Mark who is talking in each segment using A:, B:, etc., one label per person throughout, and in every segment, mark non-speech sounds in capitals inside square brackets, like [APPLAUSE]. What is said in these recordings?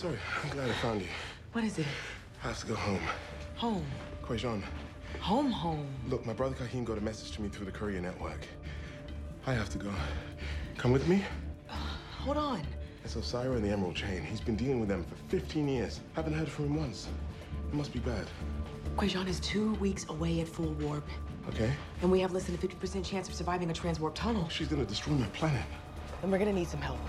A: Sorry, I'm glad I found you.
B: What is it?
A: I have to go home.
B: Home.
A: Kwejian,
B: Home, home.
A: look, my brother Kyheem got a message to me through the courier network. I have to go. Come with me? [SIGHS]
B: Hold on.
A: It's Osyraa and the Emerald Chain. He's been dealing with them for 15 years. Haven't heard from him once. It must be bad.
B: Kwejian is two weeks away at full warp,
A: Okay?
B: and we have less than a 50% chance of surviving a transwarp tunnel.
A: She's gonna destroy my planet.
B: And we're gonna need some help.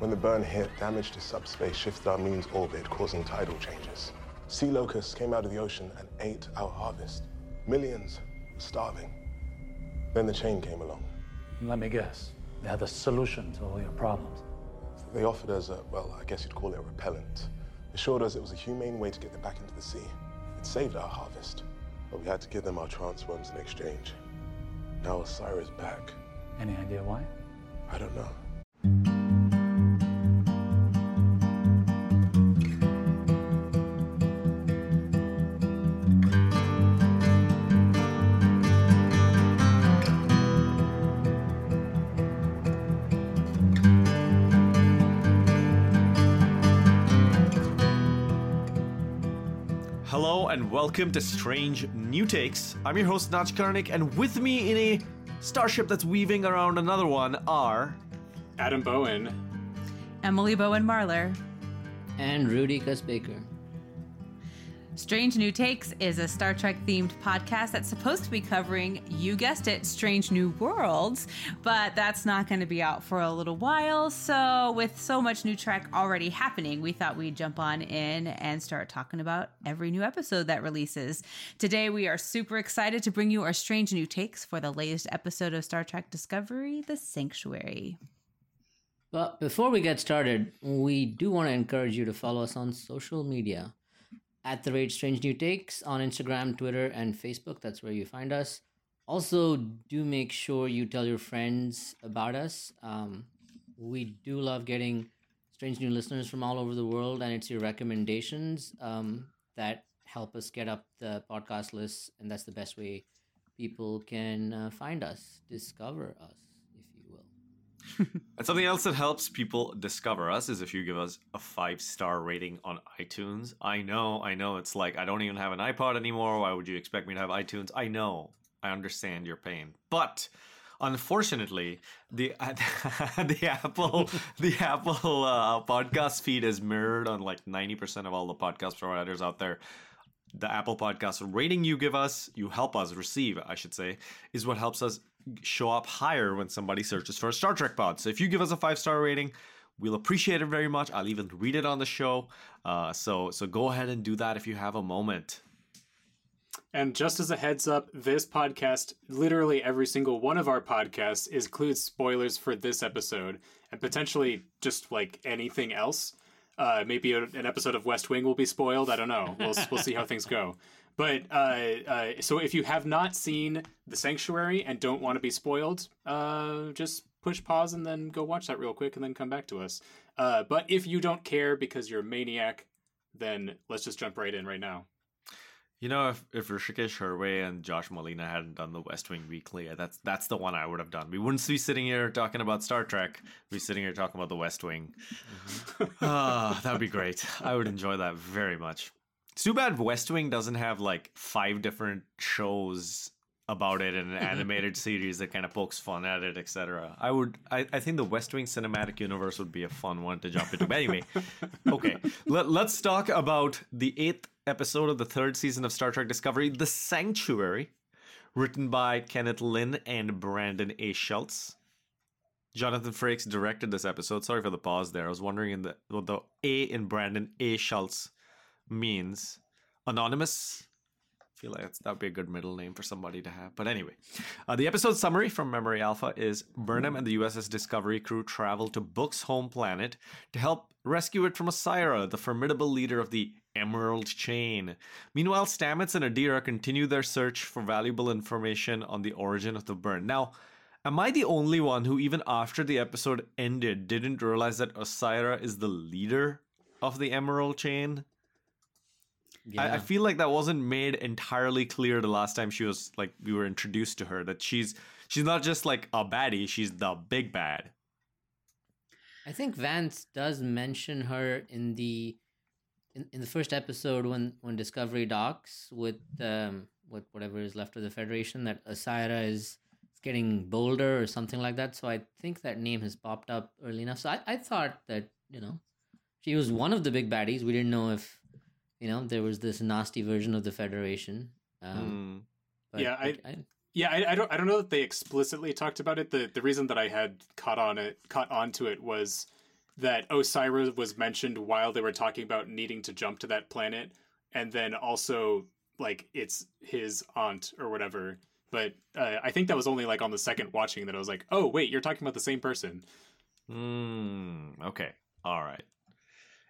A: When the burn hit, damage to subspace shifted our moon's orbit, causing tidal changes. Sea locusts came out of the ocean and ate our harvest. Millions were starving. Then the chain came along.
C: Let me guess. They had the solution to all your problems.
A: They offered us a, well, I guess you'd call it a repellent. Assured us it was a humane way to get them back into the sea. It saved our harvest. But we had to give them our transworms in exchange. Now Osyraa's back.
C: Any idea why?
A: I don't know.
D: Welcome to Strange New Takes. I'm your host Naj Karnik, and with me in a starship that's weaving around another one are
E: Adam Bowen.
F: Emily Bowen Marler.
G: and Rudy Cusbaker.
F: Strange New Takes is a Star Trek themed podcast that's supposed to be covering, you guessed it, Strange New Worlds, but that's not going to be out for a little while. So, with so much new Trek already happening, we thought we'd jump on in and start talking about every new episode that releases. Today, we are super excited to bring you our Strange New Takes for the latest episode of Star Trek Discovery The Sanctuary.
G: But before we get started, we do want to encourage you to follow us on social media at the rate Strange New Takes on Instagram, Twitter, and Facebook. That's where you find us. Also, do make sure you tell your friends about us. Um, we do love getting strange new listeners from all over the world, and it's your recommendations um, that help us get up the podcast list, and that's the best way people can uh, find us, discover us. [LAUGHS]
D: and something else that helps people discover us is if you give us a five star rating on iTunes. I know, I know, it's like I don't even have an iPod anymore. Why would you expect me to have iTunes? I know, I understand your pain, but unfortunately, the [LAUGHS] the Apple [LAUGHS] the Apple uh, podcast feed is mirrored on like ninety percent of all the podcast providers out there. The Apple Podcast rating you give us, you help us receive, I should say, is what helps us show up higher when somebody searches for a Star Trek pod. So if you give us a five star rating, we'll appreciate it very much. I'll even read it on the show. Uh, so so go ahead and do that if you have a moment.
E: And just as a heads up, this podcast, literally every single one of our podcasts, includes spoilers for this episode and potentially just like anything else. Uh, maybe a, an episode of West Wing will be spoiled. I don't know. We'll we'll see how things go. [LAUGHS] But uh, uh, so if you have not seen The Sanctuary and don't want to be spoiled, uh, just push pause and then go watch that real quick and then come back to us. Uh, but if you don't care because you're a maniac, then let's just jump right in right now.
D: You know, if, if Hrishikesh Hirway and Josh Malina hadn't done the West Wing Weekly, that's that's the one I would have done. We wouldn't be sitting here talking about Star Trek. We'd be sitting here talking about the West Wing. Ah, that would be great. I would enjoy that very much. It's too bad West Wing doesn't have like five different shows about it in an mm-hmm. animated series that kind of pokes fun at it, etc. I would, I, I think the West Wing cinematic universe would be a fun one to jump into. But anyway, [LAUGHS] okay, Let, let's talk about the eighth episode of the third season of Star Trek Discovery, The Sanctuary, written by Kenneth Lin and Brandon A. Schultz. Jonathan Frakes directed this episode. Sorry for the pause there. I was wondering in the what the A in Brandon A. Schultz means. Anonymous. I feel like that would be a good middle name for somebody to have. But anyway, uh, the episode summary from Memory Alpha is Burnham and the USS Discovery crew travel to Book's home planet to help rescue it from Osyraa, the formidable leader of the Emerald Chain. Meanwhile, Stamets and Adira continue their search for valuable information on the origin of the burn. Now, am I the only one who, even after the episode ended, didn't realize that Osyraa is the leader of the Emerald Chain? I, I feel like that wasn't made entirely clear the last time she was like we were introduced to her that she's she's not just like a baddie, she's the big bad.
G: I think Vance does mention her in the in, in the first episode when when Discovery docks with um with whatever is left of the Federation that Osyraa is getting bolder or something like that. So I think that name has popped up early enough. So I, I thought that, you know, she was one of the big baddies. We didn't know if, you know, there was this nasty version of the Federation. Um, but
E: Yeah, I- Yeah, I, I don't I don't know that they explicitly talked about it. The the reason that I had caught on it caught onto it was that Osyraa was mentioned while they were talking about needing to jump to that planet, and then also like it's his aunt or whatever. But uh, I think that was only like on the second watching that I was like, oh wait, you're talking about the same person.
D: Hmm. Okay. All right.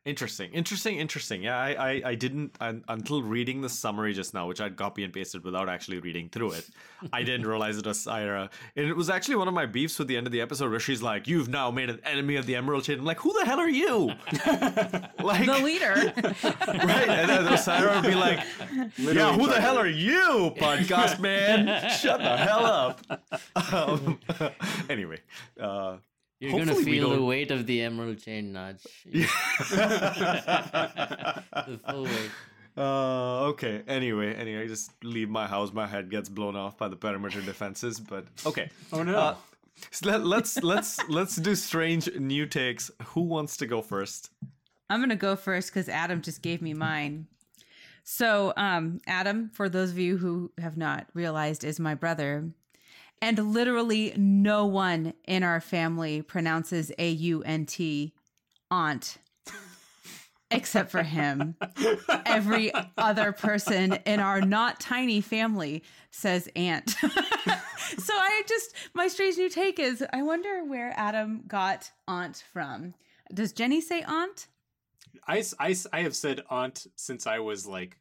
D: Interesting. Interesting. Interesting. Yeah, I, I, I didn't un until reading the summary just now, which I'd copy and pasted without actually reading through it. I [LAUGHS] didn't realize it was Syra, and it was actually one of my beefs with the end of the episode where she's like, "You've now made an enemy of the Emerald Chain." I'm like, "Who the hell are you?" [LAUGHS] like,
F: The leader. [LAUGHS]
D: right? And then Syra would be like, "Yeah, who the hell are you, podcast man? Shut the hell up." Um, anyway, uh,
G: You're going to feel the weight of the Emerald Chain notch. [LAUGHS] [LAUGHS] the full weight.
D: Uh, okay. Anyway, anyway, just leave my house. My head gets blown off by the perimeter defenses. But okay. [LAUGHS]
E: Oh no.
D: Uh, so let, let's let's let's do strange new takes. Who wants to go first?
F: I'm gonna go first because Adam just gave me mine. So, um, Adam, for those of you who have not realized, is my brother, and literally no one in our family pronounces A U N T aunt, [LAUGHS] except for him. Every other person in our not tiny family says aunt. [LAUGHS] so I just my strange new take is I wonder where Adam got aunt from. Does Jenny say aunt?
E: I, I, I have said aunt since I was like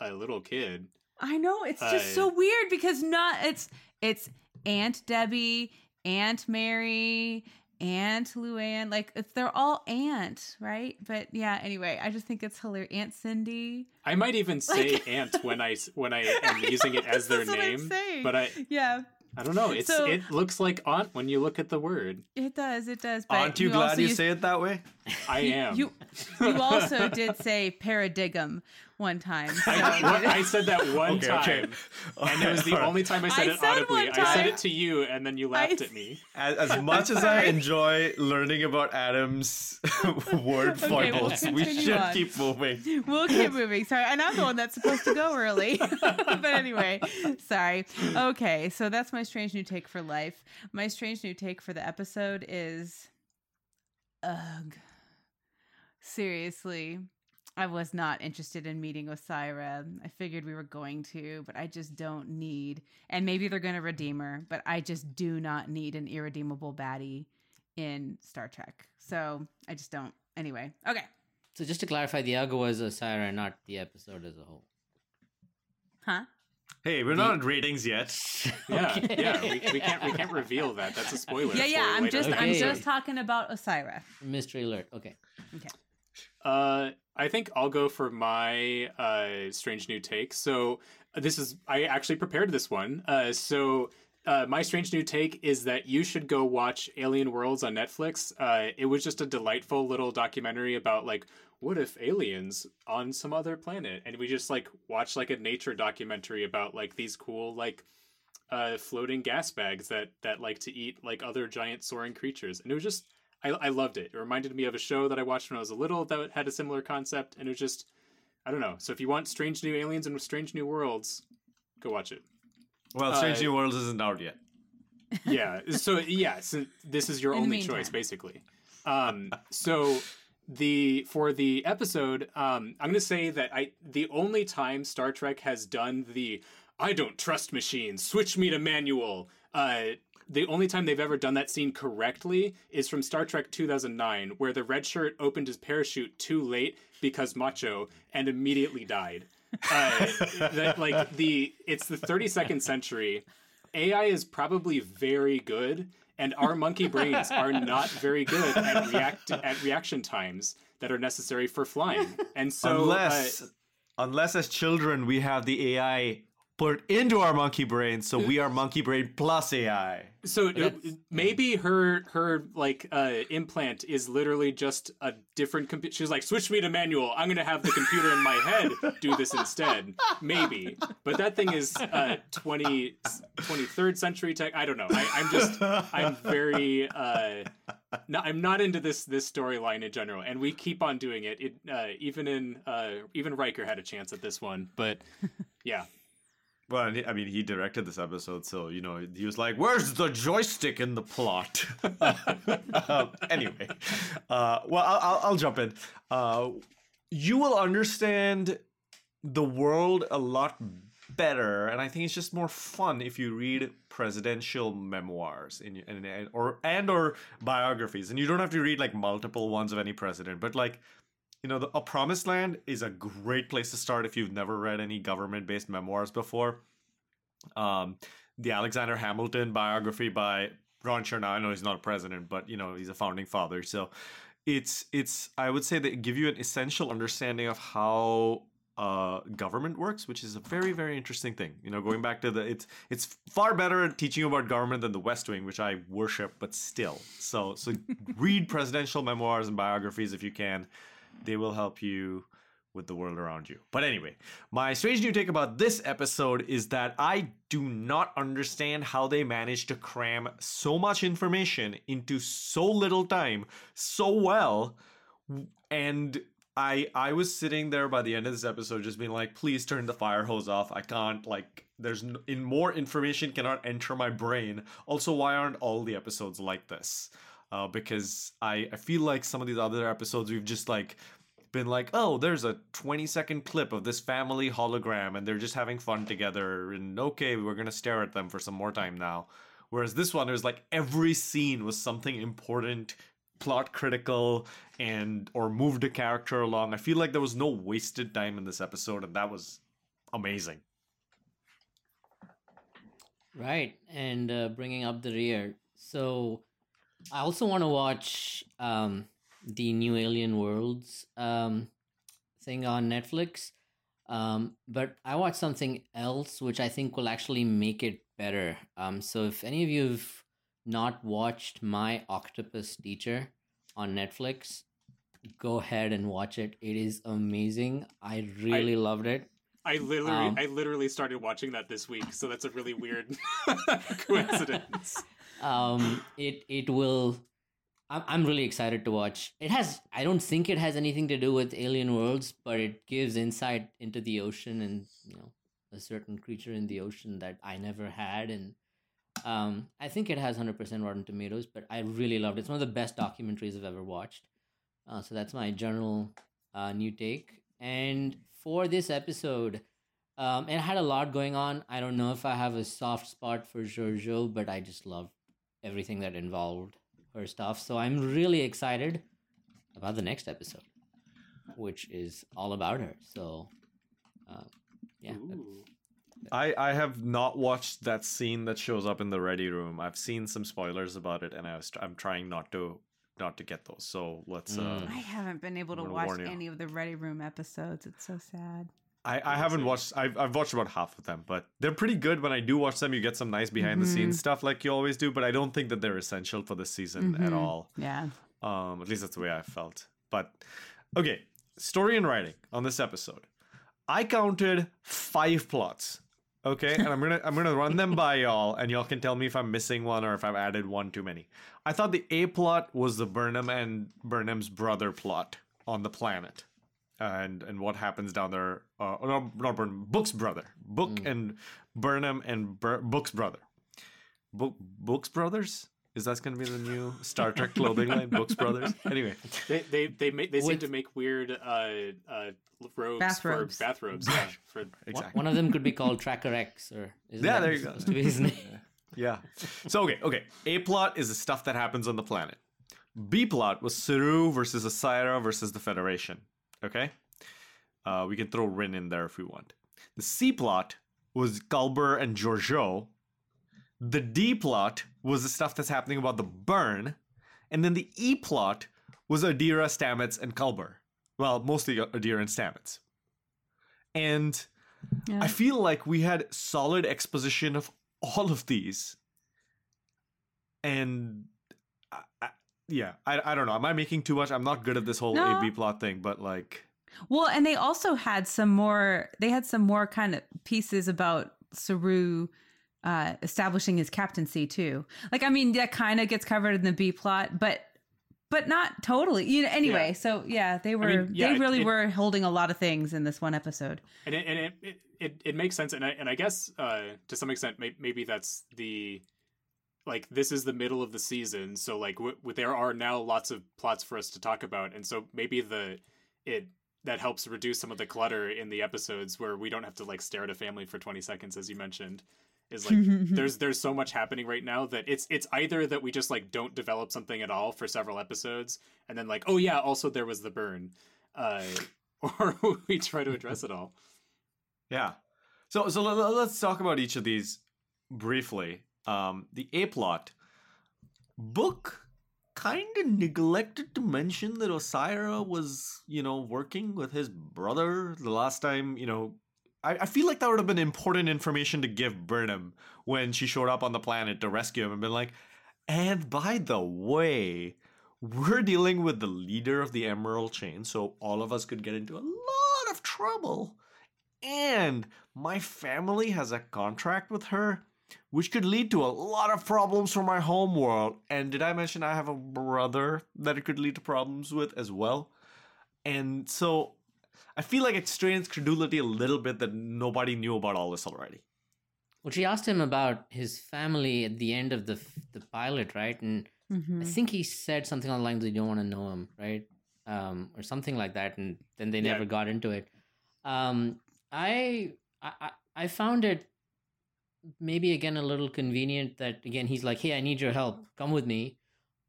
E: a little kid.
F: I know it's just
E: I-
F: so weird because not it's it's Aunt Debbie, Aunt Mary, Aunt Luann, like it's, they're all aunt, right? But yeah, anyway, I just think it's hilarious. Aunt Cindy,
E: I might even [LAUGHS] say
F: Like-
E: aunt I when I [LAUGHS] am using it as their
F: This is what I'm
E: name, but I
F: yeah,
E: I don't know. It's
F: So-
E: it looks like aunt when you look at the word.
F: it does, it does. But
D: Aren't you glad you
F: used-
D: say it that way?
E: I am.
F: You you also did say paradigm one time. So
E: I, what- I said that [LAUGHS] one
D: Okay,
E: time,
D: okay.
E: and it was the only time I said
F: I
E: it
F: said
E: audibly. I said it to you, and then you laughed
F: I-
E: at me.
D: As, as much as I [LAUGHS] enjoy learning about Adam's [LAUGHS] word
F: Okay, we'll
D: we should
F: on.
D: keep moving.
F: we'll keep moving. Sorry, and I'm the one that's supposed to go early. but anyway, sorry. Okay, so that's my strange new take for life. My strange new take for the episode is ugh. Seriously. I was not interested in meeting Osyraa. I figured we were going to, but I just don't need. And maybe they're going to redeem her, but I just do not need an irredeemable baddie in Star Trek. So I just don't. Anyway, okay.
G: So just to clarify, the Aga was Osyraa, not the episode as a whole.
F: Huh?
D: Hey, we're not on ratings yet. [LAUGHS]
E: Yeah,
G: Okay.
E: yeah. We, we can't we can't reveal that. That's a spoiler.
F: Yeah, yeah. I'm
E: later.
F: just I'm just talking about Osyraa.
G: Mystery alert. Okay. Okay.
E: Uh, I think I'll go for my uh, strange new take. So uh, this is I actually prepared this one. Uh, so uh, my strange new take is that you should go watch Alien Worlds on Netflix. Uh, it was just a delightful little documentary about like what if aliens on some other planet, and we just like watched like a nature documentary about like these cool like uh, floating gas bags that that like to eat like other giant soaring creatures, and it was just I, I loved it. It reminded me of a show that I watched when I was a little that had a similar concept, and it was just I don't know. So if you want strange new aliens and strange new worlds, go watch it.
D: Well, Strange
E: Uh,
D: New Worlds isn't out yet. [LAUGHS]
E: Yeah. so yeah, so this is your
F: In
E: only choice basically. Um, so the for the episode, um, I'm gonna say that I the only time Star Trek has done the I don't trust machines, switch me to manual. Uh, the only time they've ever done that scene correctly is from Star Trek 2009, where the red shirt opened his parachute too late because macho and immediately died. Uh, [LAUGHS] that, like the it's the 32nd century. AI is probably very good, and our monkey brains are not very good at react at reaction times that are necessary for flying. And so, uh,
D: unless, unless as children we have the AI put into our monkey brain, so we [LAUGHS] are monkey brain plus AI.
E: So uh, maybe her her like uh, implant is literally just a different computer. She's like, switch me to manual. I'm gonna have the computer in my head do this instead. Maybe, but that thing is uh, 20, 23rd century tech. I don't know. I, I'm just I'm very uh, no, I'm not into this this storyline in general, and we keep on doing it. It uh, even in uh, even Riker had a chance at this one, but yeah.
D: Well, I mean, he directed this episode, so you know, he was like, "Where's the joystick in the plot?" [LAUGHS] um, anyway, uh, well, I'll, I'll, jump in. Uh, you will understand the world a lot better, and I think it's just more fun if you read presidential memoirs in and, and or and or biographies, and you don't have to read like multiple ones of any president, but like you know, the, A Promised Land is a great place to start if you've never read any government based memoirs before. Um, the Alexander Hamilton biography by Ron Chernow. I know he's not a president, but you know he's a founding father. So it's it's I would say they give you an essential understanding of how uh, government works, which is a very very interesting thing. You know, going back to the it's it's far better at teaching about government than the West Wing, which I worship, but still. So so read presidential memoirs and biographies if you can they will help you with the world around you. But anyway, my strange new take about this episode is that I do not understand how they managed to cram so much information into so little time so well and I I was sitting there by the end of this episode just being like please turn the fire hose off. I can't like there's n- in more information cannot enter my brain. Also why aren't all the episodes like this? Uh, because I, I feel like some of these other episodes we've just like been like, oh, there's a 20 second clip of this family hologram and they're just having fun together and okay, we're gonna stare at them for some more time now. Whereas this one, was like every scene was something important, plot critical, and or moved a character along. I feel like there was no wasted time in this episode, and that was amazing.
G: Right, and uh, bringing up the rear. So, I also want to watch um, the new Alien Worlds um, thing on Netflix. Um, but I watched something else which I think will actually make it better. Um, so if any of you have not watched My Octopus Teacher on Netflix, go ahead and watch it. It is amazing. I really loved it.
E: I literally,
G: Um,
E: I literally started watching that this week, so that's a really weird [LAUGHS] [LAUGHS] coincidence.
G: Um it it will I'm, I'm really excited to watch. It has i don't think it has anything to do with alien worlds but it gives insight into the ocean and you know a certain creature in the ocean that i never had. And um i think it has 100% rotten tomatoes but i really loved it. It's one of the best documentaries i've ever watched. Uh, so that's my general uh, new take. And for this episode um, it had a lot going on. I don't know if I have a soft spot for Georgiou, but I just love everything that involved her stuff. So I'm really excited about the next episode, which is all about her. So, uh, yeah, that's-
E: Ooh.
D: I, I have not watched that scene that shows up in the ready room. I've seen some spoilers about it, and I was I'm trying not to not to get those. So let's. Uh,
G: Mm.
F: I haven't been able to watch any of the Ready Room episodes. It's so sad.
D: I, I haven't watched. I've I've watched about half of them, but they're pretty good. When I do watch them, you get some nice behind the scenes stuff like you always do. But I don't think that they're essential for the season at
F: Mhm.
D: all.
F: Yeah.
D: Um, at least that's the way I felt. But okay, story and writing on this episode. I counted five plots. Okay, and I'm gonna I'm gonna run them by [LAUGHS] y'all, and y'all can tell me if I'm missing one or if I've added one too many. I thought the A plot was the Burnham and Burnham's brother plot on the planet, and and what happens down there. Uh, not, not Burnham, Book's brother, Book and Burnham and Bur- Book's brother, Book Book's brothers. Is that going to be the new Star Trek clothing line, Books Brothers? [LAUGHS] Anyway,
E: They they they make they seem to make weird uh uh robes
F: Bathrobes.
E: for bathrobes. Yeah, for
D: exactly.
G: one of them could be called Tracker X, or isn't
D: Yeah, there you go.
G: to be his name? [LAUGHS]
D: Yeah. So okay, okay. A plot is the stuff that happens on the planet. B plot was Saru versus Asira versus the Federation. Okay. Uh, we can throw Ryn in there if we want. The C plot was Culber and Georgiou. The D plot was the stuff that's happening about the burn, and then the E plot was Adira, Stamets, and Culber. Well, mostly Adira and Stamets. And
F: Yeah.
D: I feel like we had solid exposition of all of these, and I, yeah, I I don't know. Am I making too much? I'm not good at this whole
F: No.
D: A B plot thing, but like,
F: Well, and they also had some more. They had some more kind of pieces about Saru uh, establishing his captaincy too. Like, I mean, that kind of gets covered in the B plot, but but not totally. You know. Anyway,
E: Yeah.
F: so yeah, they were
E: mean, yeah,
F: they really
E: it-
F: were holding a lot of things in this one episode.
E: and it and it it, it, it makes sense and I, and I guess uh to some extent may, maybe that's the like this is the middle of the season so like w- w- there are now lots of plots for us to talk about and so maybe the it that helps reduce some of the clutter in the episodes where we don't have to like stare at a family for 20 seconds as you mentioned is like [LAUGHS] there's there's so much happening right now that it's it's either that we just like don't develop something at all for several episodes and then like oh yeah also there was the burn uh [LAUGHS] or we try to address it all [LAUGHS]
D: yeah. So so let, us talk about each of these briefly. Um, the A plot book kind of neglected to mention that Osyraa was, you know, working with his brother the last time, you know. I, I feel like that would have been important information to give Burnham when she showed up on the planet to rescue him and been like, and by the way, we're dealing with the leader of the Emerald Chain, so all of us could get into a lot of trouble. And my family has a contract with her, which could lead to a lot of problems for my home world. And did I mention I have a brother that it could lead to problems with as well? And so I feel like it strains credulity a little bit that nobody knew about all this already.
G: Well, she asked him about his family at the end of the the pilot, right? And
F: Mhm.
G: I think he said something along the lines, "You don't want to know him," right? Um, or something like that. And then they
E: Yeah.
G: never got into it. Um, I, I I- I found it maybe again a little convenient that again he's like, "Hey, I need your help. Come with me."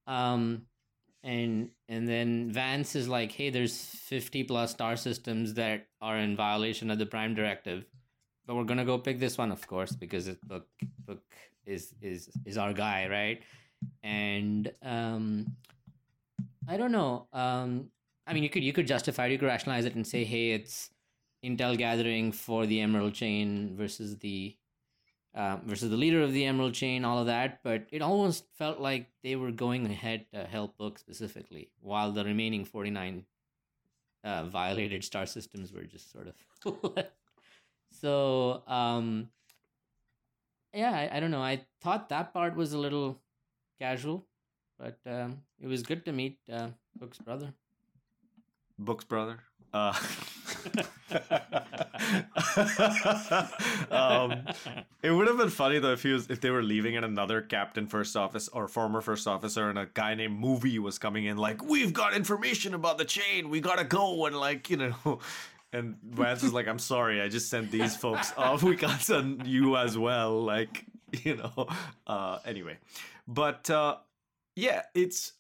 G: Um, and and then Vance is like, "Hey, there's 50 plus star systems that are in violation of the Prime Directive." but we're gonna go pick this one, of course, because it, book book is is is our guy, right? And um, I don't know. Um, I mean, you could you could justify it, you could rationalize it and say, hey, it's intel gathering for the Emerald Chain versus the um, versus the leader of the Emerald Chain, all of that. But it almost felt like they were going ahead to help Book specifically, while the remaining forty nine uh, violated star systems were just sort of. [LAUGHS] so um, yeah, I, I don't know. I thought that part was a little casual, but um, it was good to meet uh, Book's brother.
D: Book's brother. [LAUGHS] [LAUGHS] Um, it would have been funny though if he was if they were leaving and another captain first office or former first officer and a guy named Movie was coming in like we've got information about the chain. We gotta go. And like you know [LAUGHS] and Vance is like I'm sorry. I just sent these folks [LAUGHS] off. We got send you as well. Like [LAUGHS] you know uh anyway. But uh yeah it's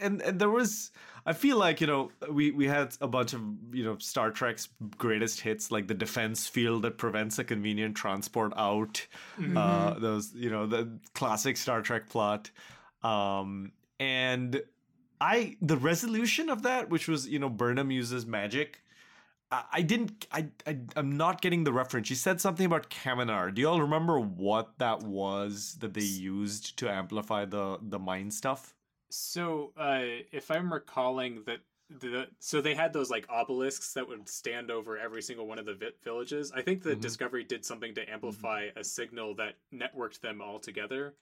D: and and there was I feel like you know we we had a bunch of you know Star Trek's greatest hits like the defense field that prevents a convenient transport out. Uh, those you know the classic Star Trek plot, um, and I the resolution of that, which was you know Burnham uses magic. I, I didn't. I, I I'm not getting the reference. She said something about Kaminar. Do you all remember what that was that they used to amplify the the mind stuff?
E: So, uh, if I'm recalling that the so they had those like obelisks that would stand over every single one of the vi- villages. I think the
D: Mhm.
E: Discovery did something to amplify a signal that networked them all together.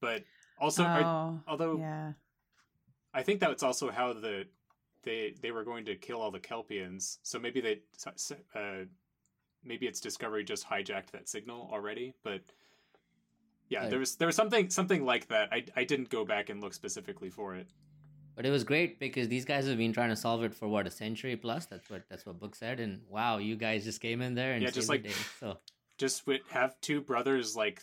E: But also, are,
F: oh,
E: although
F: yeah.
E: I think that's also how the they they were going to kill all the Kelpians. So maybe they uh, maybe it's Discovery just hijacked that signal already. But yeah,
G: Right.
E: there was there was something something like that. I I didn't go back and look specifically for it.
G: But it was great because these guys have been trying to solve it for what a century plus. That's what that's what Book said. And wow, you guys just came in there and
E: Yeah, just like-
G: day. So
E: just wi- have two brothers like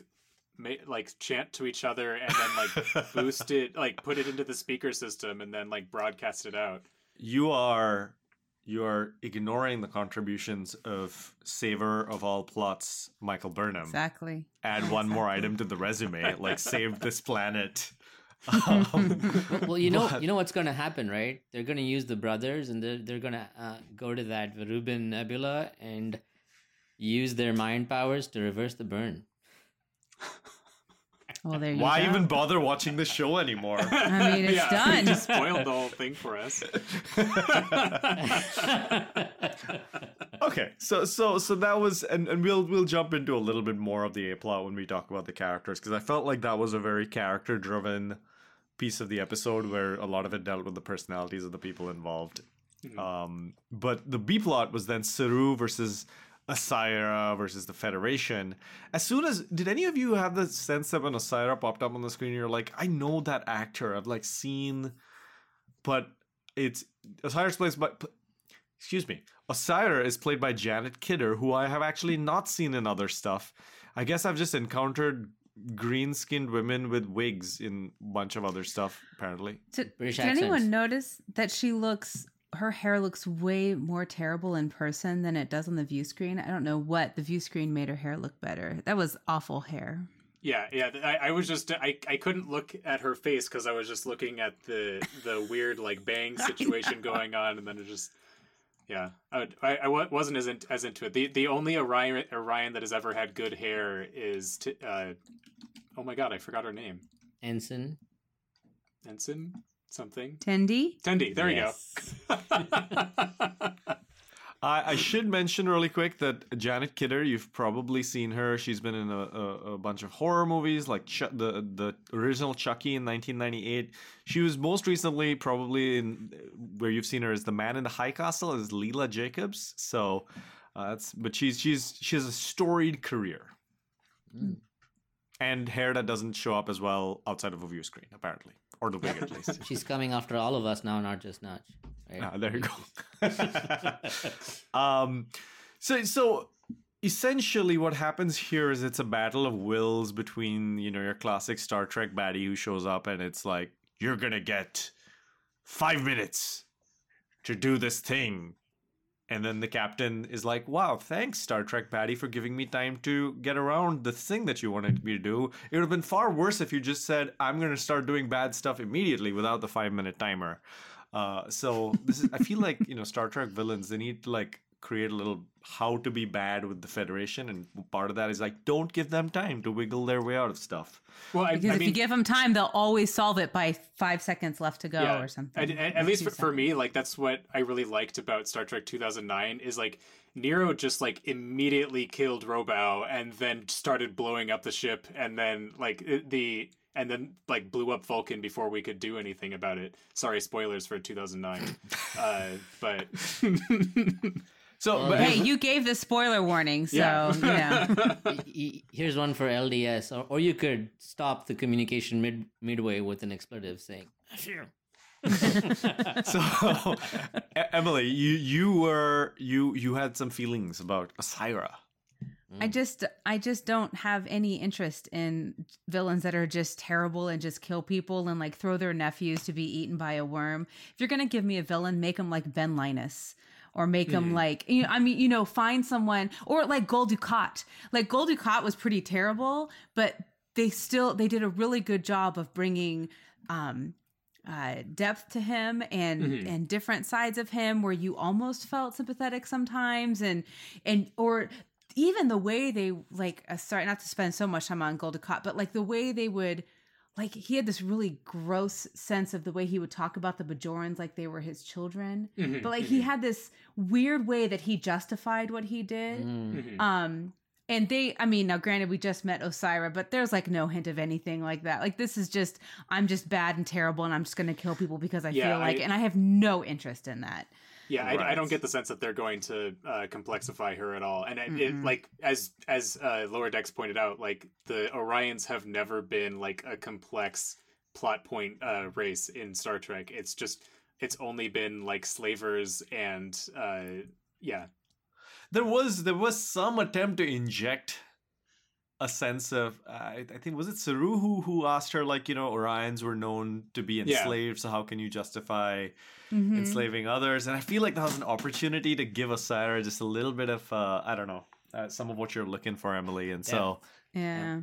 E: ma- like chant to each other and then like [LAUGHS] boost it like put it into the speaker system and then like broadcast it out
D: you are you are ignoring the contributions of saver of all plots michael burnham
F: Exactly.
D: add one more item to the resume like save this planet um, [LAUGHS]
G: well, you know,
D: but-
G: you know what's going to happen, right? They're going to use the brothers, and they're they're going to uh, go to that Verubin Nebula, and use their mind powers to reverse the burn.
F: Well, there you
D: Why
F: go.
D: even bother watching the show anymore? [LAUGHS]
F: I mean, it's
E: yeah,
F: done.
E: You spoiled the whole thing for us. [LAUGHS]
D: okay, so so so that was, and, and we'll we'll jump into a little bit more of the A plot when we talk about the characters because I felt like that was a very character driven piece of the episode where a lot of it dealt with the personalities of the people involved. Um, but the B plot was then Saru versus Asira versus the Federation. As soon as did any of you have the sense that when Asira popped up on the screen, you're like, I know that actor. I've like seen, but it's Asira's played by. Excuse me. Osyraa is played by Janet Kidder, who I have actually not seen in other stuff. I guess I've just encountered green skinned women with wigs in a bunch of other stuff, apparently.
F: Did,
G: British
F: did anyone notice that she looks her hair looks way more terrible in person than it does on the view screen? I don't know what the view screen made her hair look better. That was awful hair.
E: Yeah, yeah. I, I was just I, I couldn't look at her face because I was just looking at the the weird like bang [LAUGHS] situation going on, and then it just yeah. I I, I wasn't as in, as into it. The the only Orion Orion that has ever had good hair is t- uh, oh my god, I forgot her name.
G: Ensign.
E: Ensign something.
F: Tendy?
E: Tendi. There
G: Yes.
E: you go. [LAUGHS]
D: I, I should mention really quick that Janet Kidder, you've probably seen her. She's been in a, a, a bunch of horror movies, like Ch- the the original Chucky in 1998. She was most recently probably in where you've seen her as the Man in the High Castle as Leela Jacobs. So uh, that's but she's she's she has a storied career. And hair that doesn't show up as well outside of a view screen, apparently, or the wig at least.
G: She's coming after all of us now, not just Notch. Right?
D: Ah, there you go. [LAUGHS] [LAUGHS] um, so so essentially, what happens here is it's a battle of wills between you know your classic Star Trek baddie who shows up and it's like you're gonna get five minutes to do this thing. And then the captain is like, "Wow, thanks, Star Trek baddie, for giving me time to get around the thing that you wanted me to do. It would have been far worse if you just said, "I'm going to start doing bad stuff immediately without the five minute timer." Uh, so this is, I feel like you know, Star Trek villains they need to like create a little how to be bad with the Federation, and part of that is like don't give them time to wiggle their way out of stuff.
E: well, I,
F: Because
E: I
F: if
E: mean,
F: you give them time, they'll always solve it by five seconds left to go
E: yeah,
F: or something.
E: At, at- at least for, for me, like that's what I really liked about Star Trek 2009 is like Nero just like immediately killed Robau and then started blowing up the ship and then like the and then like blew up Vulcan before we could do anything about it. Sorry, spoilers for 2009. [LAUGHS] uh, but [LAUGHS]
D: So, but,
F: Hey, you gave the spoiler warning, so
E: Yeah.
F: yeah. [LAUGHS]
G: Y- y- Here's one for LDS, or, or you could stop the communication mid midway with an expletive saying, [LAUGHS]
D: so E- Emily, you you were you you had some feelings about Asira. Mm.
F: I just I just don't have any interest in villains that are just terrible and just kill people and like throw their nephews to be eaten by a worm. If you're gonna give me a villain, make him like Ben Linus. Or make him like you know, I mean, you know, find someone or like Gul Dukat. Like Gul Dukat was pretty terrible, but they still they did a really good job of bringing um uh, depth to him and and different sides of him where you almost felt sympathetic sometimes and and or even the way they like uh, sorry not to spend so much time on Gul Dukat but like the way they would like he had this really gross sense of the way he would talk about the Bajorans like they were his children. But like he had this weird way that he justified what he did.
E: Mm-hmm.
F: um and they i mean now granted we just met osyraa but there's like no hint of anything like that. Like this is just i'm just bad and terrible and i'm just gonna kill people because i
E: Yeah,
F: feel like
E: I-
F: and i have no interest in that
E: Yeah, I, I don't get the sense that they're going to uh, complexify her at all. And it, it, like as as uh, Lower Decks pointed out, like the Orions have never been like a complex plot point uh, race in Star Trek. It's just it's only been like slavers and uh, yeah,
D: There was there was some attempt to inject a sense of uh, I, I think was it Saru who who asked her like you know Orions were known to be
E: Yeah.
D: enslaved, so how can you justify
F: Mhm.
D: enslaving others? And I feel like that was an opportunity to give Osyraa just a little bit of uh, I don't know uh, some of what you're looking for, Emily. And so
F: yeah
D: Yeah.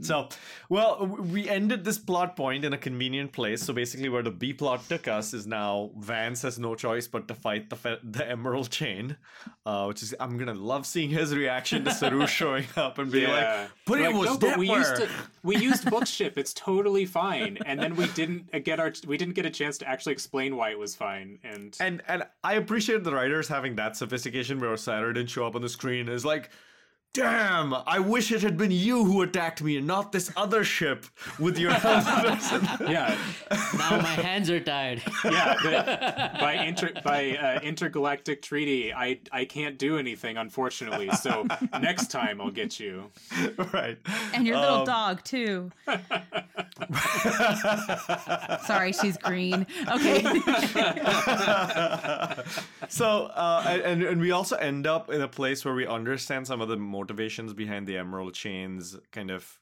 D: So, well, we ended this plot point in a convenient place. So basically, where the B plot took us is now Vance has no choice but to fight the fe- the Emerald Chain, uh, which is I'm gonna love seeing his reaction to Saru [LAUGHS] showing up and being like, "But it
E: Like,
D: was
E: no, but we used to we used bookship. It's totally [LAUGHS] fine. And then we didn't uh, get our we didn't get a chance to actually explain why it was fine. And
D: and and I appreciate the writers having that sophistication where Sarah didn't show up on the screen is like, damn, I wish it had been you who attacked me and not this other ship with your helmet. [LAUGHS]
E: yeah,
G: Now my hands are tied.
E: yeah. the- by inter by uh, intergalactic treaty, I I can't do anything unfortunately. So next time I'll get you.
D: right.
F: And your little
D: Um,
F: dog too. [LAUGHS] Sorry, she's green. Okay. [LAUGHS]
D: so uh, and and we also end up in a place where we understand some of the motivations behind the emerald chains kind of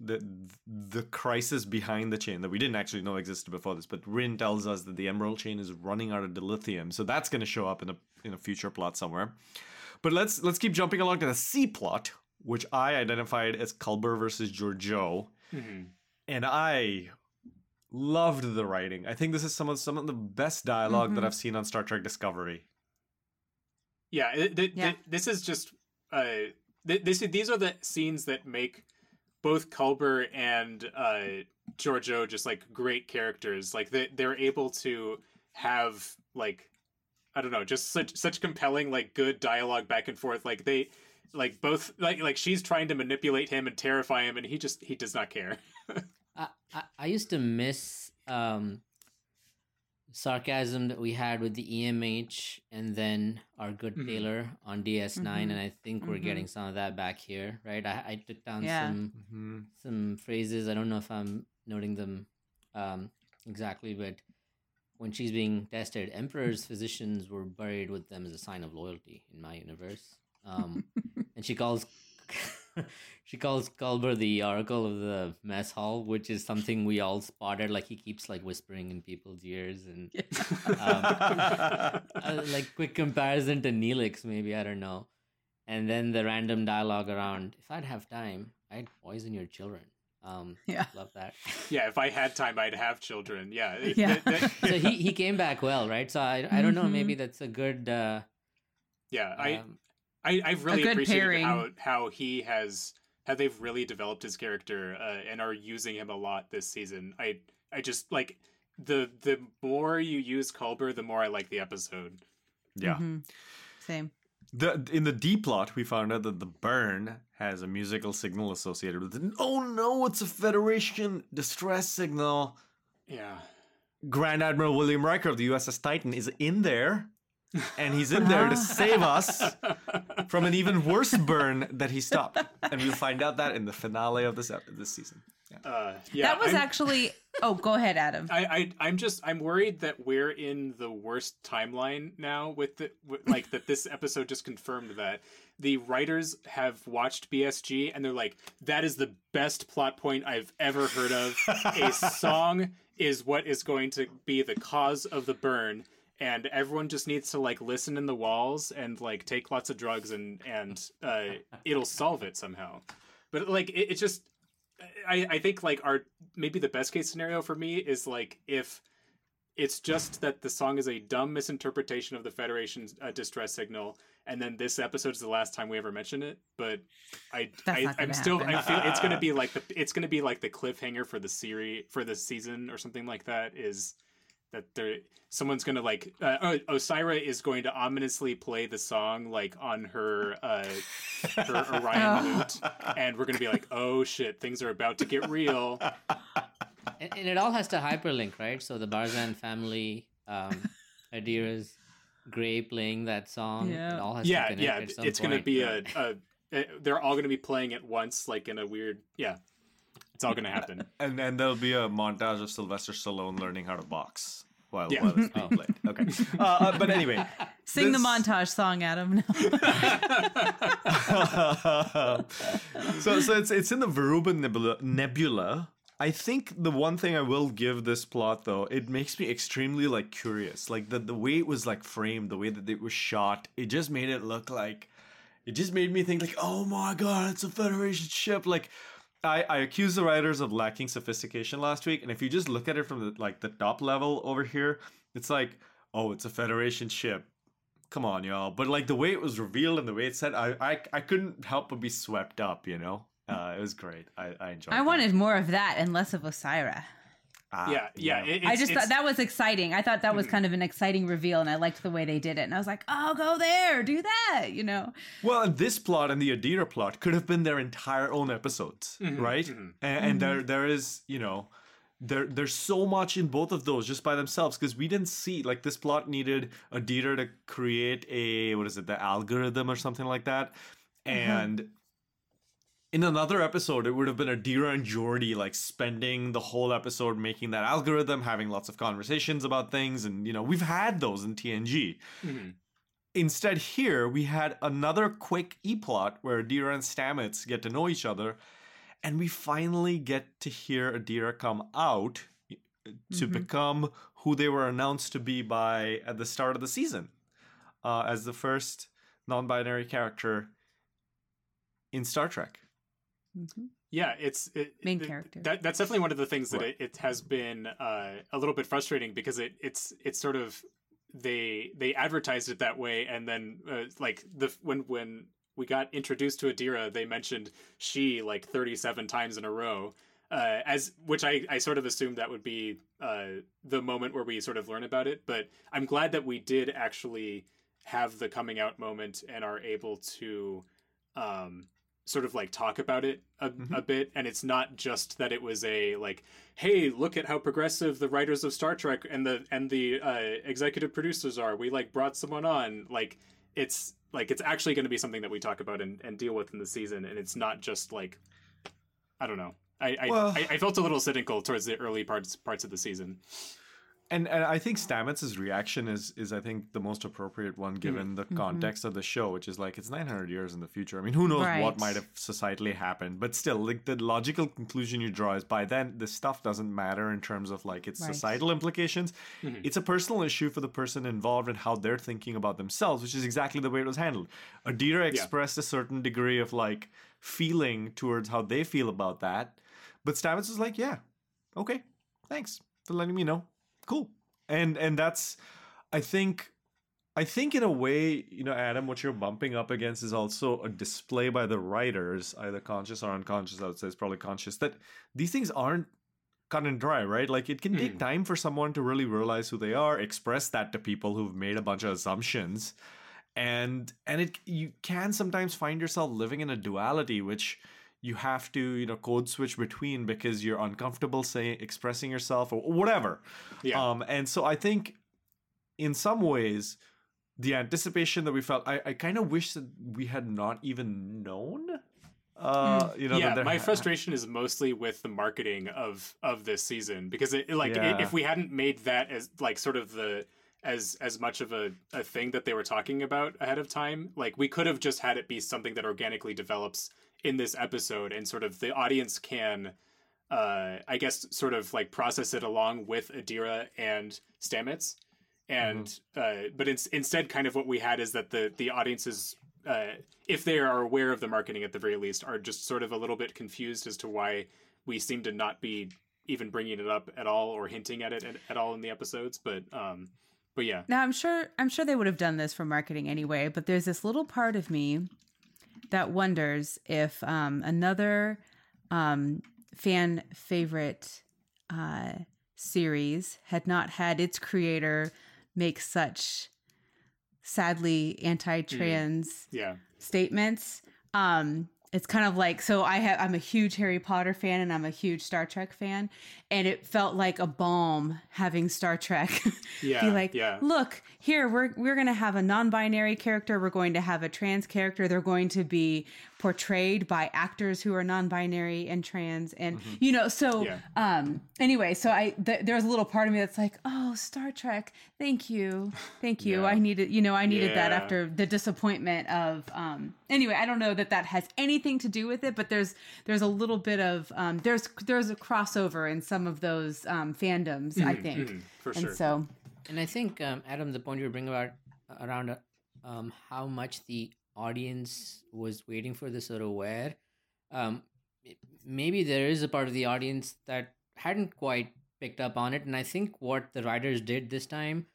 D: the the crisis behind the chain that we didn't actually know existed before this but Ryn tells us that the emerald chain is running out of dilithium so that's going to show up in a in a future plot somewhere but let's let's keep jumping along to the C plot which I identified as Culber versus Georgiou and I loved the writing. I think this is some of some of the best dialog that I've seen on Star Trek Discovery.
E: Yeah, it, th-
F: Yeah.
E: th- this is just uh, th- this these are the scenes that make both Culber and uh, Georgiou just like great characters. Like they they're able to have like I don't know, just such such compelling like good dialogue back and forth. Like they like both like like she's trying to manipulate him and terrify him, and he just he does not care. [LAUGHS]
G: I, I, I used to miss um, sarcasm that we had with the EMH and then our good
E: Mhm.
G: tailor on DS9,
F: Mhm.
G: and I think we're
F: Mhm.
G: getting some of that back here, right? I, I took down
F: Yeah.
G: some some phrases. I don't know if I'm noting them um, exactly, but when she's being tested, Emperor's [LAUGHS] physicians were buried with them as a sign of loyalty in my universe. Um, and she calls [LAUGHS] she calls Culber the oracle of the mess hall, which is something we all spotted. Like he keeps like whispering in people's ears, and um, [LAUGHS] uh, like quick comparison to Neelix, maybe I don't know. And then the random dialogue around, if I'd have time, I'd poison your children. Um,
F: Yeah.
G: love that. [LAUGHS]
E: yeah, if I had time, I'd have children. Yeah,
F: Yeah.
E: th- th-
G: so he he came back well, right? So I I don't know,
F: Mhm.
G: maybe that's a good. Uh,
E: yeah. I
G: um,
E: I, I've really
F: good
E: appreciated
F: pairing.
E: how how he has how they've really developed his character uh, and are using him a lot this season. I I just like the the more you use Culber, the more I like the episode.
D: Yeah.
F: Mhm. Same.
D: The in the D plot, we found out that the burn has a musical signal associated with it. Oh no, it's a Federation distress signal.
E: Yeah.
D: Grand Admiral William Riker of the USS Titan is in there, and he's in there to save us from an even worse burn that he stopped. And we'll find out that in the finale of this ep- this season.
E: Uh, yeah.
F: that was
E: I'm-
F: actually. Oh, go ahead, Adam.
E: I, I I'm just I'm worried that we're in the worst timeline now with the with, like that this episode just confirmed that the writers have watched BSG and they're like that is the best plot point I've ever heard of. A [LAUGHS] song is what is going to be the cause of the burn and everyone just needs to like listen in the walls and like take lots of drugs and and uh it'll solve it somehow. But like it, it just I, I think like our maybe the best case scenario for me is like if it's just that the song is a dumb misinterpretation of the Federation's uh, distress signal, and then this episode is the last time we ever mention it. But I,
F: That's
E: I I'm
F: gonna
E: still I feel it's gonna be [LAUGHS] like the it's gonna be like the cliffhanger for the series for the season or something like that. Is that there someone's gonna like uh, oh, Osyraa is going to ominously play the song like on her uh her [LAUGHS] Orion lute, and we're gonna be like, oh shit, things are about to get real.
G: and, and it all has to hyperlink, right? So the Barzan family, um, [LAUGHS] Adira's Gray playing that song.
F: Yeah.
G: It all has
E: yeah
G: to connect
E: yeah
G: at some
E: it's gonna
G: point.
E: be a, a, a they're all gonna be playing at once like in a weird yeah it's all gonna happen [LAUGHS]
D: And then there'll be a montage of Sylvester Stallone learning how to box while,
E: Yeah.
D: while it's being played. [LAUGHS] Okay. Uh, uh, but anyway.
F: Sing the montage song, Adam. [LAUGHS]
D: so so it's it's in the Verubin Nebula, Nebula. I think the one thing I will give this plot though, it makes me extremely like curious. Like the the way it was like framed, the way that it was shot, it just made it look like it just made me think like, oh my god, it's a Federation ship. Like I, I accused the writers of lacking sophistication last week, and if you just look at it from the like the top level over here, it's like, oh, it's a Federation ship. Come on, y'all. But like the way it was revealed and the way it said, I I, I couldn't help but be swept up. You know, uh, it was great. I I enjoyed.
F: I
D: that.
F: wanted more of that and less of Osyraa.
D: Ah,
E: yeah, yeah. it-
F: I just thought that was exciting. I thought that was mm-hmm. kind of an exciting reveal, and I liked the way they did it. And I was like, "Oh, go there, do that," you know.
D: Well, and this plot and the Adira plot could have been their entire own episodes, mm-hmm, right? Mm-hmm. And, and there there is, you know, there there's so much in both of those just by themselves because we didn't see like this plot needed Adira to create a what is it, the algorithm or something like that, and. In another episode, it would have been Adira and Geordi like spending the whole episode making that algorithm, having lots of conversations about things, and you know we've had those in TNG. Instead, here we had another quick e plot where Adira and Stamets get to know each other, and we finally get to hear Adira come out to become who they were announced to be by at the start of the season, uh, as the first non-binary character in Star Trek.
E: Yeah, it's it,
F: Main
E: it-
F: character.
E: That that's definitely one of the things that
D: Right.
E: it, it has been uh, a little bit frustrating because it it's it's sort of they they advertised it that way and then uh, like the when when we got introduced to Adira, they mentioned she like 37 times in a row. Uh, as which I, I sort of assumed that would be uh, the moment where we sort of learn about it, but I'm glad that we did actually have the coming out moment and are able to um, sort of like talk about it a, a bit and it's not just that it was a like hey look at how progressive the writers of star trek and the and the uh, executive producers are. We like brought someone on. Like it's like it's actually going to be something that we talk about and, and deal with in the season and it's not just like i don't know. I I,
D: Well-
E: I I felt a little cynical towards the early parts parts of the season.
D: And, and I think Stamets' reaction is is I think the most appropriate one mm-hmm. given the mm-hmm. context of the show, which is like it's 900 years in the future. I mean, who knows
F: Right.
D: what might have societally happened, but still, like the logical conclusion you draw is by then this stuff doesn't matter in terms of like its
F: Right.
D: societal implications. Mm-hmm. It's a personal issue for the person involved and how they're thinking about themselves, which is exactly the way it was handled. Adira expressed a certain degree of like feeling towards how they feel about that, but Stamets was like, yeah, okay, thanks for letting me know cool. And and that's i think i think in a way you know adam what you're bumping up against is also a display by the writers either conscious or unconscious i would say it's probably conscious that these things aren't cut and dry right? Like it can take hmm. time for someone to really realize who they are express that to people who've made a bunch of assumptions. And and it you can sometimes find yourself living in a duality which you have to you know code switch between because you're uncomfortable saying expressing yourself or whatever
E: Yeah.
D: um and so i think in some ways the anticipation that we felt i, I kind of wish that we had not even known uh you know
E: yeah, my
D: ha-
E: frustration is mostly with the marketing of of this season because it like
D: Yeah.
E: if we hadn't made that as like sort of the as as much of a, a thing that they were talking about ahead of time like we could have just had it be something that organically develops in this episode and sort of the audience can uh i guess sort of like process it along with adira and stamets. And uh but it's instead kind of what we had is that the the audiences uh if they are aware of the marketing at the very least are just sort of a little bit confused as to why we seem to not be even bringing it up at all or hinting at it at, at all in the episodes. But um but yeah.
F: Now I'm sure I'm sure they would have done this for marketing anyway, but there's this little part of me that wonders if um, another um, fan favorite uh, series had not had its creator make such sadly anti-trans
E: yeah
F: statements. Um, it's kind of like so I have I'm a huge Harry Potter fan and I'm a huge Star Trek fan, and it felt like a balm having Star Trek [LAUGHS]
E: Yeah,
F: be like,
E: yeah.
F: look here we're we're gonna have a non-binary character, we're going to have a trans character, they're going to be portrayed by actors who are non-binary and trans, and you know so
E: Yeah.
F: um anyway so I th- there's a little part of me that's like oh Star Trek, thank you, thank you,
E: Yeah.
F: I needed you know I needed that after the disappointment of um anyway i don't know that that has anything to do with it but there's there's a little bit of um there's there's a crossover in some of those um fandoms i think
E: mhm, for
F: and
E: sure.
F: so
G: And I think, um, Adam, the point you bring about around uh, um, how much the audience was waiting for this or aware, um, maybe there is a part of the audience that hadn't quite picked up on it, and I think what the writers did this time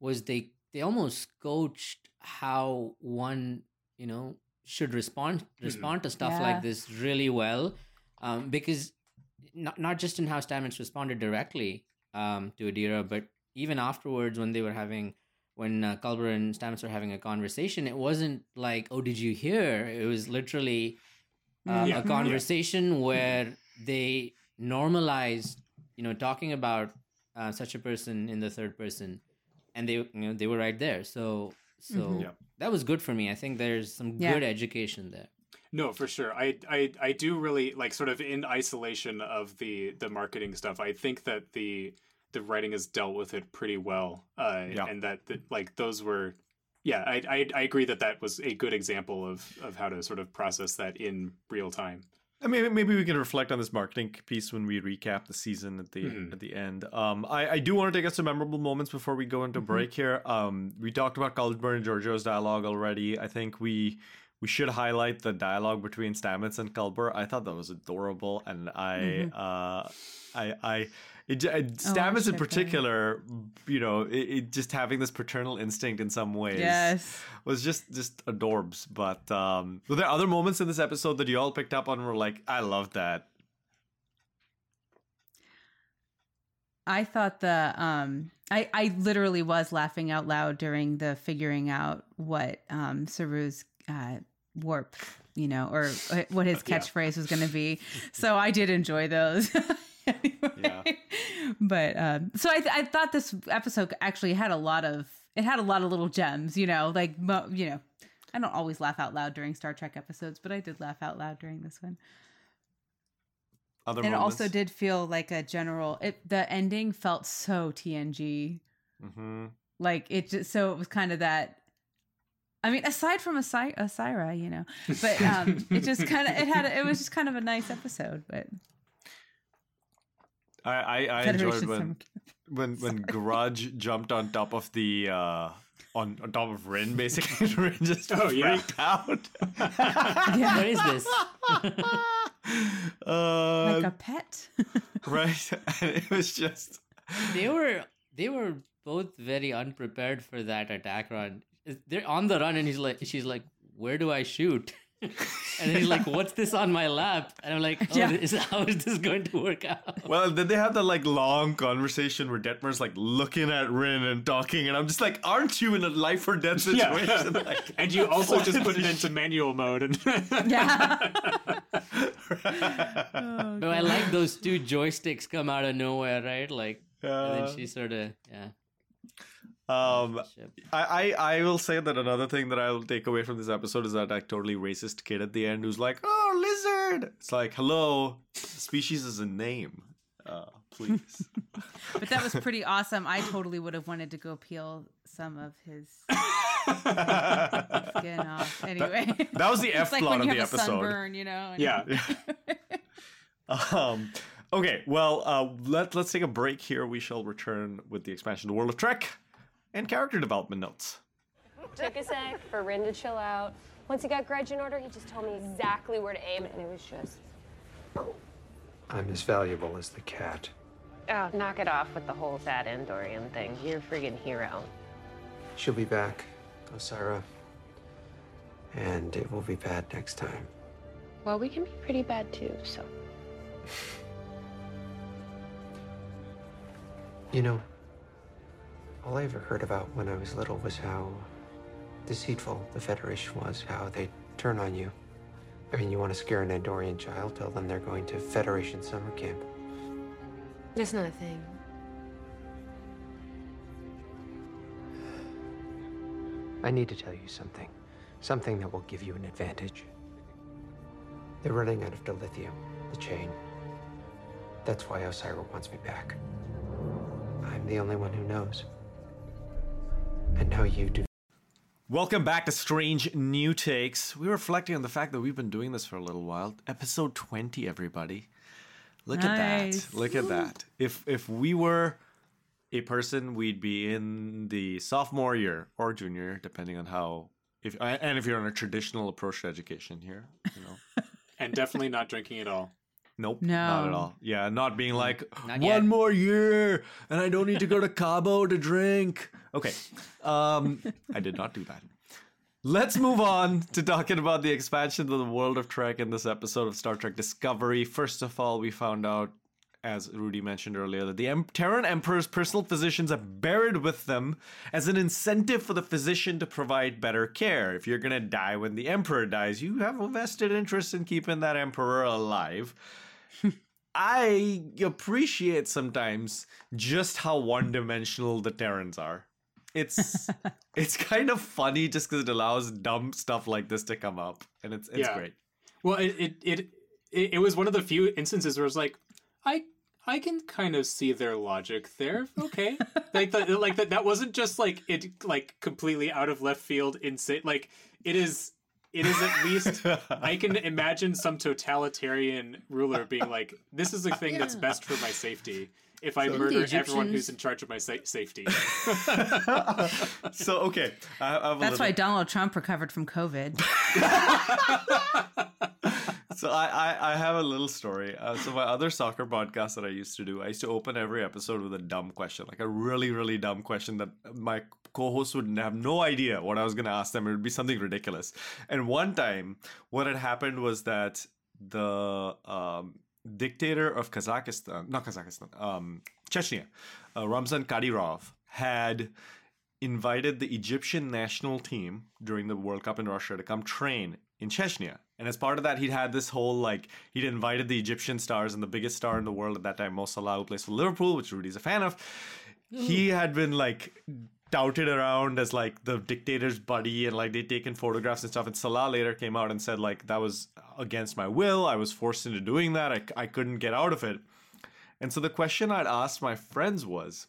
G: was they they almost coached how one you know should respond respond to stuff
F: Yeah.
G: like this really well, um, because not not just in how Stamets responded directly um, to Adira, but even afterwards when they were having when uh, Culber and Stamets were having a conversation, it wasn't like, "Oh, did you hear?" It was literally uh,
E: Yeah.
G: a conversation where they normalized, you know, talking about uh, such a person in the third person, and they, you know, they were right there. So, so
F: Mhm.
E: Yeah.
G: that was good for me. I think there's some
F: Yeah.
G: good education there.
E: No, for sure. I, I I do really like sort of in isolation of the the marketing stuff. I think that the the writing has dealt with it pretty well, uh,
D: Yeah.
E: and that, that like those were, yeah, I, I I agree that that was a good example of of how to sort of process that in real time.
D: I mean, maybe we can reflect on this marketing piece when we recap the season at the
E: Mhm.
D: at the end. Um, I, I do want to take us some memorable moments before we go into break here. Um, we talked about Culber and Georgiou's dialogue already. I think we we should highlight the dialogue between Stamets and Culber. I thought that was adorable, and I uh, I I. It, it, Stamets in particular, you know, it, it just having this paternal instinct in some ways
F: Yes.
D: was just just adorbs. But um, were there other moments in this episode that you all picked up on and were like, I love that?
F: I thought the um I I literally was laughing out loud during the figuring out what um Saru's uh warp, you know, or uh, what his [LAUGHS]
E: Yeah.
F: catchphrase was going to be. So I did enjoy those. [LAUGHS] anyway.
D: Yeah. [LAUGHS]
F: But um so I th- I thought this episode actually had a lot of it had a lot of little gems, you know, like mo- you know, I don't always laugh out loud during Star Trek episodes, but I did laugh out loud during this one
D: Other
F: and it also did feel like a general it the ending felt so tng
D: hmm
F: like it just so it was kind of that i mean aside from a Asy- asira you know but um it just kind of it had a, it was just kind of a nice episode but
D: I I, I enjoyed when
F: Summer
D: when when Grudge jumped on top of the uh on on top of Ryn basically. [LAUGHS] Ryn just
E: Oh, yeah.
D: freaked out. [LAUGHS]
G: What is this?
D: uh, [LAUGHS]
F: like a pet
D: right, and it was just
G: they were they were both very unprepared for that attack run. They're on the run, and he's like, she's like, "Where do I shoot?" And he's like, "What's this on my lap?" And I'm like, oh,
F: Yeah.
G: is, [LAUGHS] "How is this going to work out?"
D: well. Then they have that like long conversation where Detmer's like looking at Ryn and talking, and I'm just like, "Aren't you in a life or death
E: Yeah.
D: situation?" [LAUGHS] Like,
E: and you also just put it into manual mode, and
F: yeah [LAUGHS]
G: But I like those two joysticks come out of nowhere, right? Like, and
D: Uh,
G: then she sort of, yeah.
D: Um. I, I I will say that another thing that I'll take away from this episode is that like totally racist kid at the end who's like, "Oh, lizard!" It's like, "Hello, species is a name, uh, please." [LAUGHS]
F: but that was pretty awesome i totally would have wanted to go peel some of his [LAUGHS] skin off anyway
D: that was the [LAUGHS] F
F: like
D: plot
F: when
D: of the episode.
F: sunburn you know and-
E: yeah,
D: Um, okay, well, uh, let let's take a break here. We shall return with the expansion to World of Trek and character development notes.
H: Took a sec for Ryn to chill out. Once he got Grudge in order, he just told me exactly where to aim, and it was just,
I: I'm as valuable as the cat.
H: oh, knock it off with the whole sad Andorian thing. You're a friggin' hero.
I: She'll be back, Osyraa. And it will be bad next time.
H: Well, we can be pretty bad too, so.
I: You know, all I ever heard about when I was little was how deceitful the Federation was, how they turn on you. I mean, you want to scare an Andorian child, tell them they're going to Federation summer camp.
H: That's not a thing.
I: I need to tell you something. Something that will give you an advantage. They're running out of dilithium, the chain. That's why Osyraa wants me back. I'm the only one who knows. And now you do.
D: Welcome back to Strange New Takes. We're reflecting on the fact that we've been doing this for a little while. Episode 20, everybody. Look at that. Look at that. If if we were a person, we'd be in the sophomore year or junior, depending on how if and if you're on a traditional approach to education here, you know. [LAUGHS]
E: and definitely not drinking at all.
D: Nope. Not at all. Yeah, not being like
G: Not
D: one more year and I don't need to go to Cabo to drink. Okay. Um I did not do that. Let's move on to talking about the expansion of the world of Trek in this episode of Star Trek Discovery. First of all, we found out, as Rudy mentioned earlier, that the em- Terran Emperor's personal physicians are buried with them as an incentive for the physician to provide better care. If you're going to die when the Emperor dies, you have a vested interest in keeping that Emperor alive. I appreciate sometimes just how one-dimensional the Terrans are. It's [LAUGHS] it's kind of funny just because it allows dumb stuff like this to come up, and it's it's
E: Yeah.
D: great.
E: Well, it it, it it was one of the few instances where it's like, I I can kind of see their logic there. Okay, [LAUGHS] like that like that that wasn't just like it like completely out of left field insane. Like it is. It is at least [LAUGHS] I can imagine some totalitarian ruler being like, "This is the thing that's best for my safety. If I
G: So-
E: murder everyone who's in charge of my sa- safety." [LAUGHS]
D: So okay, I, I have a
F: That's
D: little,
F: why Donald Trump recovered from COVID. [LAUGHS]
D: So I, I I have a little story. Uh, so my other soccer podcast that I used to do, I used to open every episode with a dumb question, like a really really dumb question that my co-host would have no idea what I was going to ask them. It would be something ridiculous. And one time, what had happened was that the um, dictator of Kazakhstan, not Kazakhstan, um, Chechnya, uh, Ramzan Kadyrov had invited the Egyptian national team during the World Cup in Russia to come train in Chechnya. And as part of that, he'd had this whole like he'd invited the Egyptian stars and the biggest star in the world at that time, Mo Salah, who plays for Liverpool, which Rudy's a fan of. Mm. He had been like touted around as like the dictator's buddy and like they'd taken photographs and stuff. And Salah later came out and said like that was against my will. I was forced into doing that. I, I couldn't get out of it. And so the question I'd asked my friends was,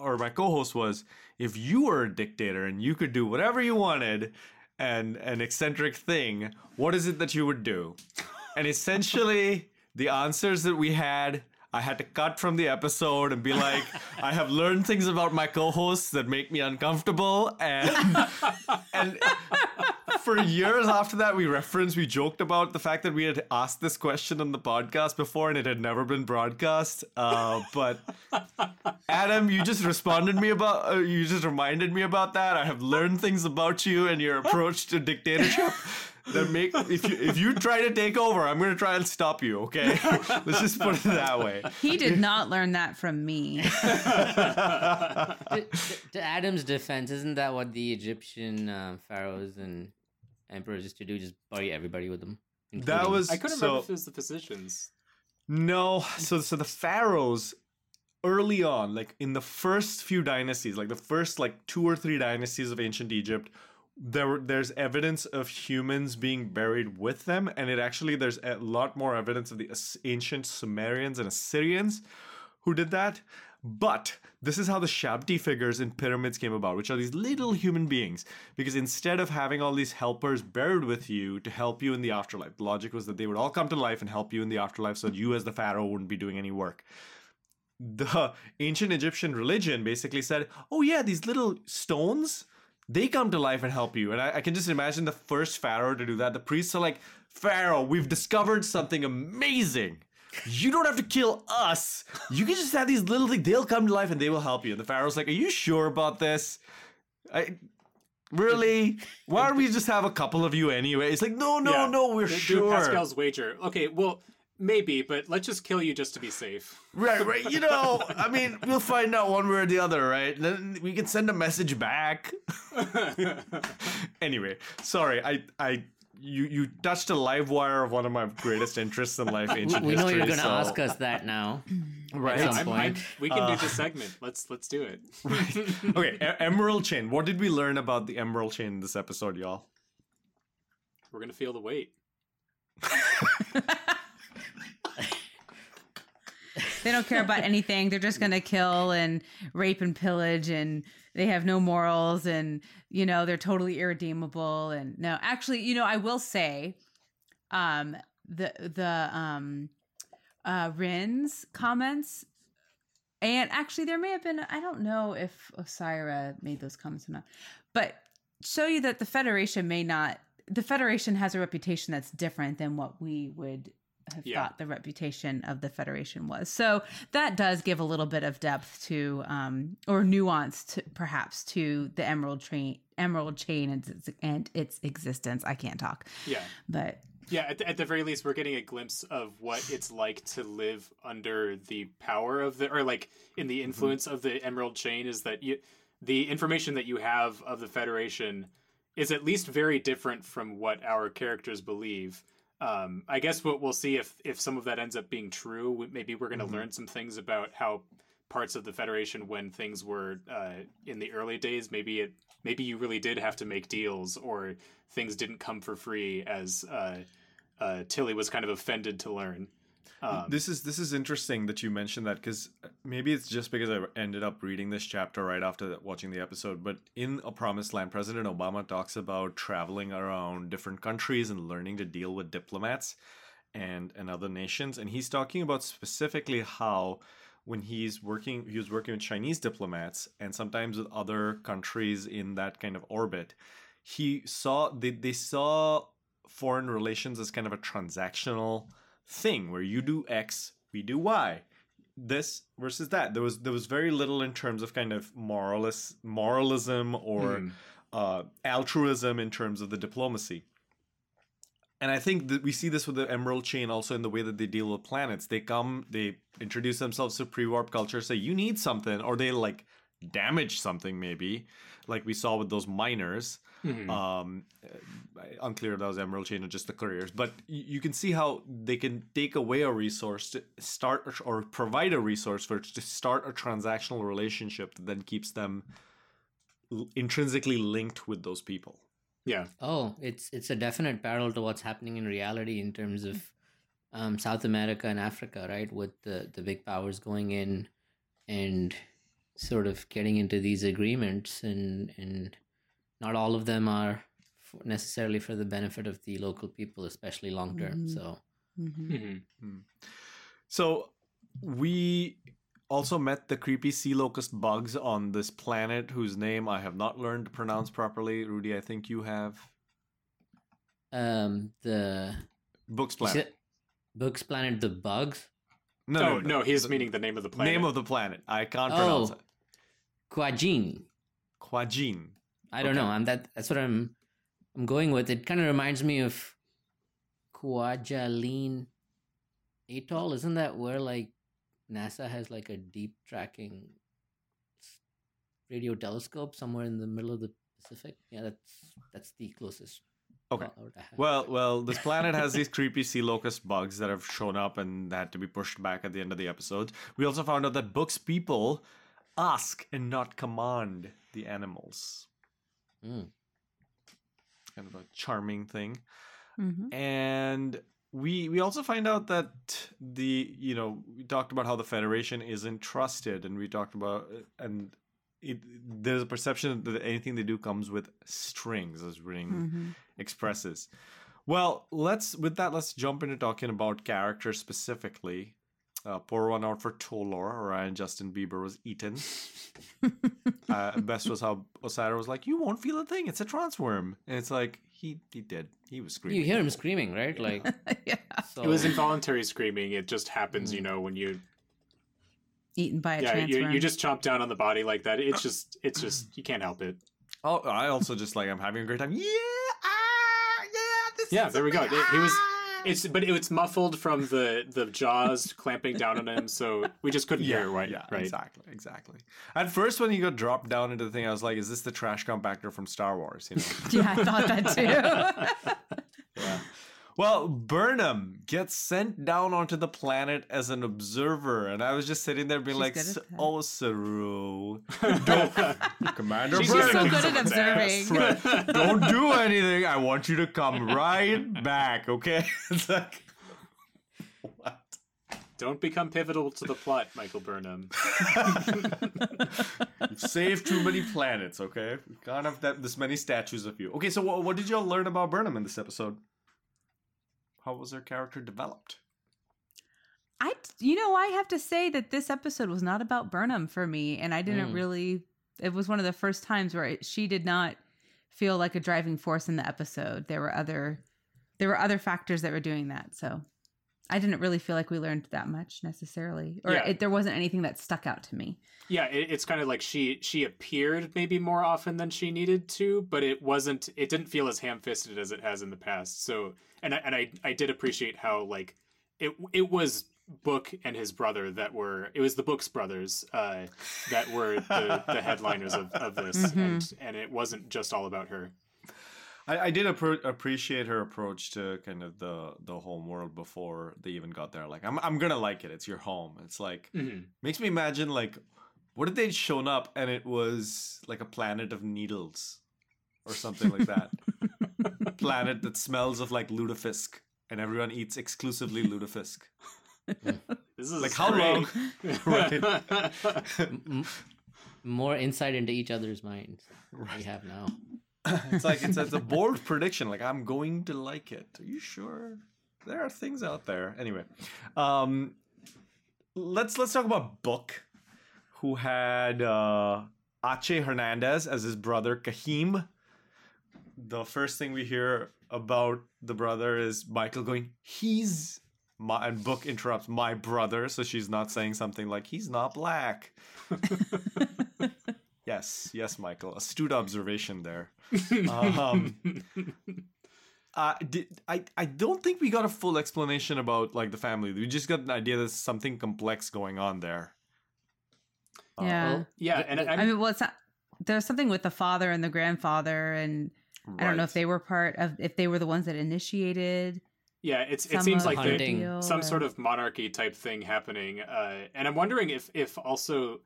D: or my co-host was if you were a dictator and you could do whatever you wanted and an eccentric thing what is it that you would do? And essentially the answers that we had i had to cut from the episode and be like [LAUGHS] i have learned things about my co-hosts that make me uncomfortable and [LAUGHS] and for years after that, we referenced, we joked about the fact that we had asked this question on the podcast before and it had never been broadcast. Uh, but Adam, you just responded me about, uh, you just reminded me about that. I have learned things about you and your approach to dictatorship that make if you if you try to take over, I'm gonna try and stop you. Okay, [LAUGHS] let's just put it that way.
F: He did not learn that from me.
G: to, to- to Adam's defense, isn't that what the Egyptian uh, pharaohs and emperors used to do? Just bury everybody with them.
D: That was
E: I couldn't
D: so,
E: remember if it was the physicians.
D: No, so so the pharaohs early on, like in the first few dynasties, like the first like two or three dynasties of ancient Egypt, there there's evidence of humans being buried with them, and it actually there's a lot more evidence of the ancient Sumerians and Assyrians who did that. But this is how the Shabti figures in pyramids came about, which are these little human beings. Because instead of having all these helpers buried with you to help you in the afterlife, the logic was that they would all come to life and help you in the afterlife so that you, as the pharaoh, wouldn't be doing any work. The ancient Egyptian religion basically said, oh, yeah, these little stones, they come to life and help you. And I, I can just imagine the first pharaoh to do that. The priests are like, Pharaoh, we've discovered something amazing. You don't have to kill us. You can just have these little things. They'll come to life and they will help you. And the pharaoh's like, "Are you sure about this? I really? Why don't we just have a couple of you anyway?" It's like, "No, no,
E: Yeah.
D: no. We're
E: Do- do
D: sure."
E: Pascal's wager. Okay, well, maybe, but let's just kill you just to be safe. [LAUGHS]
D: Right, right. You know, I mean, we'll find out one way or the other, right? Then we can send a message back. [LAUGHS] anyway, sorry, I, I, you, you touched a live wire of one of my greatest interests in life,
G: we,
D: ancient
G: we know
D: history.
G: you're going to
D: so-
G: ask us that now. [CLEARS THROAT]
D: right?
G: at some
E: I'm, I'm,
G: point.
E: we can
D: Uh,
E: do this segment. Let's let's do it. [LAUGHS]
D: okay, e- Emerald Chain. What did we learn about the Emerald Chain in this episode, y'all?
E: We're gonna feel the weight.
F: They don't care about anything. They're just going to kill and rape and pillage and they have no morals and you know, they're totally irredeemable and no, actually, you know, I will say um the the um uh Ryn's comments and actually there may have been I don't know if Osyraa made those comments or not. But show you that the Federation may not the Federation has a reputation that's different than what we would have
E: Yeah.
F: thought the reputation of the Federation was. So that does give a little bit of depth to, um, or nuance to perhaps to the Emerald Train, Emerald Chain and its, and its existence. I can't talk,
E: Yeah.
F: but
E: Yeah, at the, at the very least, we're getting a glimpse of what it's like to live under the power of the, or like in the influence of the Emerald Chain. Is that you, the information that you have of the Federation is at least very different from what our characters believe. Um, I guess what we'll see if if some of that ends up being true. Maybe we're going to learn some things about how parts of the Federation, when things were uh, in the early days, maybe it maybe you really did have to make deals, or things didn't come for free, as uh, uh, Tilly was kind of offended to learn. Um,
D: this is this is interesting that you mentioned that because maybe it's just because I ended up reading this chapter right after watching the episode. But in A Promised Land, President Obama talks about traveling around different countries and learning to deal with diplomats and and other nations, and he's talking about specifically how when he's working he was working with Chinese diplomats and sometimes with other countries in that kind of orbit. He saw they, they saw foreign relations as kind of a transactional thing where you do X, we do Y. This versus that. There was there was very little in terms of kind of moralist moralism or
E: Hmm.
D: uh, altruism in terms of the diplomacy. And I think that we see this with the Emerald Chain also in the way that they deal with planets. They come, they introduce themselves to pre-warp culture, say you need something, or they like damage something maybe, like we saw with those miners.
E: mhm.
D: Um, uh, unclear if that was Emerald Chain or just the couriers, but you can see how they can take away a resource to start or provide a resource for to start a transactional relationship that then keeps them intrinsically linked with those people.
E: yeah,
G: Oh, it's it's a definite parallel to what's happening in reality in terms of um, South America and Africa, right? With the the big powers going in and sort of getting into these agreements, and and not all of them are necessarily for the benefit of the local people, especially long term.
F: Mhm.
G: So
F: mhm.
E: mhm.
D: So we also met the creepy sea locust bugs on this planet whose name I have not learned to pronounce properly. Rudy, I think you have.
G: um, the
D: Books
G: you
D: planet.
G: said Books Planet, the bugs.
E: Oh, no, no, no. he's
D: The
E: meaning the name of the planet.
D: Name of the planet. I can't oh, pronounce
G: Oh.
D: it.
G: Kwejian.
D: Kwejian.
G: I don't
D: Okay.
G: know. I'm that. That's what I'm. I'm going with. It kind of reminds me of Kwajalein Atoll. Isn't that where like NASA has like a deep tracking radio telescope somewhere in the middle of the Pacific? Yeah, that's that's the closest.
D: Okay.
G: plot I have.
D: Well, well, this planet has these creepy sea locust bugs that have shown up and had to be pushed back at the end of the episode. We also found out that books people ask and not command the animals.
G: Mm.
D: Kind of a charming thing.
F: Mhm.
D: and we we also find out that the you know we talked about how the federation isn't trusted and we talked about and it, there's a perception that anything they do comes with strings as Ryn
F: Mhm.
D: Expresses well let's with that let's jump into talking about characters specifically uh, pour one out for Tolor. Ryan Justin Bieber was eaten. [LAUGHS] uh, best was how Osyraa was like, "You won't feel a thing. It's a transworm," and it's like he he did. He was screaming.
G: You hear him screaming, right? [LAUGHS] Like
F: yeah.
G: so.
E: It was involuntary screaming. It just happens, you know, when you
F: Eaten by a
E: yeah you,
F: transfer.
E: you just chomp down on the body like that. It's just it's just you can't help it.
D: Oh, I also just like I'm having a great time. Yeah, ah, yeah. This
E: Yeah,
D: is
E: there we go.
D: amazing.
E: He was ah! it's but it's muffled from the the jaws clamping down on him, so we just couldn't hear it right.
D: yeah,
E: right.
D: exactly, exactly. At first, when he got dropped down into the thing, I was like, "Is this the trash compactor from Star Wars?" You know. [LAUGHS]
F: yeah, I thought that too. [LAUGHS]
D: yeah. Well, Burnham gets sent down onto the planet as an observer, and I was just sitting there being
F: She's
D: like,
F: good at
D: "S-
F: that.
D: "Oh, Saru, [LAUGHS] don't, [LAUGHS] Commander
E: She's
F: She's
D: Burnham,
F: so good at observing.
D: Right. don't do [LAUGHS] anything. I want you to come right back, okay?" It's like, what?
E: Don't become pivotal to the plot, Michael Burnham.
D: You've saved too many planets, okay? We can't have that this many statues of you. Okay, so what, what did y'all learn about Burnham in this episode? How was her character developed?
F: I, you know, I have to say that this episode was not about Burnham for me, and I didn't
G: Mm.
F: really. It was one of the first times where it, she did not feel like a driving force in the episode. There were other there were other factors that were doing that. So I didn't really feel like we learned that much necessarily, or
E: Yeah.
F: it, there wasn't anything that stuck out to me.
E: Yeah, it, it's kind of like she she appeared maybe more often than she needed to, but it wasn't. It didn't feel as ham fisted as it has in the past. So, and I, and I I did appreciate how like it it was Book and his brother that were it was the Book's brothers uh, that were the, the [LAUGHS] headliners of, of this, and and it wasn't just all about her.
D: I, I did appro- appreciate her approach to kind of the the home world before they even got there. Like, I'm I'm gonna like it. It's your home. It's like
E: Mhm.
D: makes me imagine like what if they'd shown up and it was like a planet of needles or something like that. [LAUGHS] planet that smells of like lutefisk and everyone eats exclusively lutefisk. [LAUGHS]
E: This is
D: Like, how long- [LAUGHS]
E: great.
G: M- more insight into each other's minds than we have now. [LAUGHS]
D: it's like it's, it's a [LAUGHS] bold prediction. Like I'm going to like it. Are you sure? There are things out there. Anyway, um, let's let's talk about Book, who had uh, Ache Hernandez as his brother Kyheem. The first thing we hear about the brother is Michael going, "He's." My, and Book interrupts my brother, so she's not saying something like he's not black. [LAUGHS] yes, yes, Michael, astute observation there. [LAUGHS] Um, uh, did, I I don't think we got a full explanation about like the family. We just got an idea there's something complex going on there. Uh,
F: Yeah.
E: yeah, and
F: I mean, well, it's not, there's something with the father and the grandfather, and I don't know if they were part of if they were the ones that initiated.
E: Yeah, it's it seems like
F: the
E: there- some
F: or-
E: sort of monarchy type thing happening, uh, and I'm wondering if if also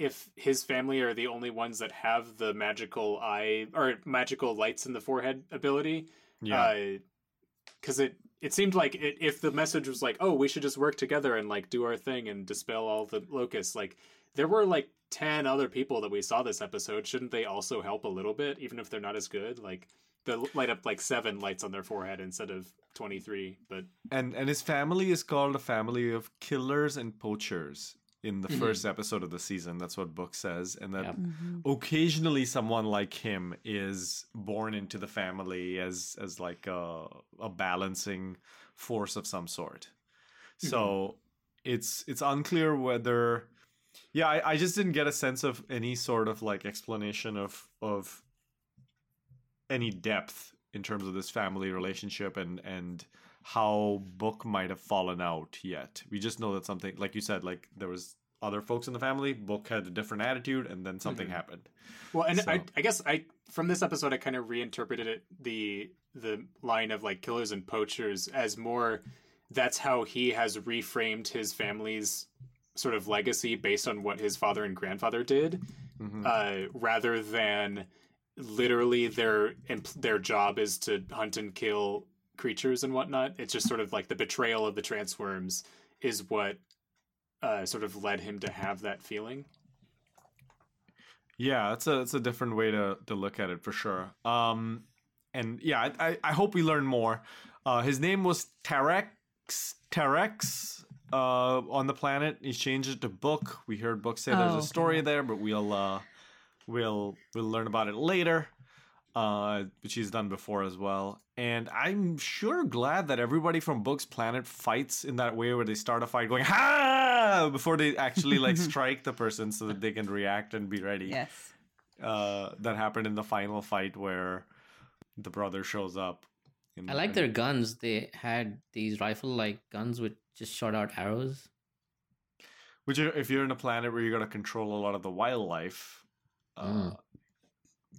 E: if his family are the only ones that have the magical eye or magical lights in the forehead ability.
D: Yeah.
E: Uh, because it it seemed like it, if the message was like, oh, we should just work together and like do our thing and dispel all the locusts, like there were like ten other people that we saw this episode. Shouldn't they also help a little bit, even if they're not as good? Like they light up like seven lights on their forehead instead of twenty three, but.
D: and and his family is called a family of killers and poachers in the
E: Mhm.
D: first episode of the season. That's what book says, and that
G: Yep.
D: occasionally someone like him is born into the family as as like a a balancing force of some sort. So it's it's unclear whether yeah, I, I just didn't get a sense of any sort of like explanation of of any depth in terms of this family relationship and and how book might have fallen out yet. We just know that something like you said, like there was other folks in the family, book had a different attitude and then something
E: Mhm.
D: happened.
E: Well, and I,
D: So-
E: I guess I from this episode I kind of reinterpreted it the the line of like killers and poachers as more that's how he has reframed his family's sort of legacy based on what his father and grandfather did,
D: Mhm.
E: uh, rather than literally their their job is to hunt and kill creatures and whatnot. It's just sort of like the betrayal of the transworms is what uh, sort of led him to have that feeling.
D: Yeah, that's a that's a different way to to look at it for sure. Um, and yeah, I I, I hope we learn more. Uh, his name was Terex Terex uh, on the planet. He changed it to Book. We heard Book say there's
F: Oh,
D: a story
F: okay.
D: there, but we'll uh, we'll we'll learn about it later. Uh, which he's done before as well. And I'm sure glad that everybody from Book's planet fights in that way where they start a fight going ha before they actually like [LAUGHS] strike the person so that they can react and be ready
F: Yes.
D: uh, that happened in the final fight where the brother shows up. in-
G: I like their guns. They had these rifle-like guns with just shot out arrows.
D: Which, are- if you're in a planet where you got to control a lot of the wildlife, uh,
G: Mm.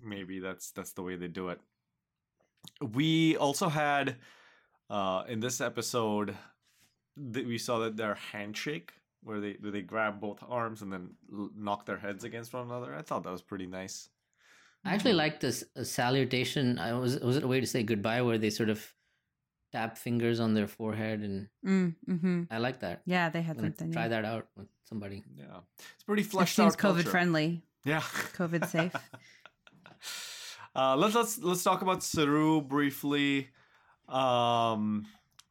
D: Maybe that's that's the way they do it. We also had uh, in this episode that we saw that their handshake where they where they grab both arms and then l- knock their heads against one another. I thought that was pretty nice.
G: I actually like this uh, salutation. I was was it a way to say goodbye where they sort of tap fingers on their forehead and
F: Mm, hmm
G: I like that.
F: Yeah, they had
G: I'm
F: something.
G: try
F: yeah.
G: that out with somebody.
D: Yeah, it's pretty
F: It
D: fleshed
F: seems
D: out.
F: COVID
D: culture.
F: friendly.
D: Yeah,
F: COVID safe. [LAUGHS]
D: uh, let's let's let's talk about Saru briefly, um,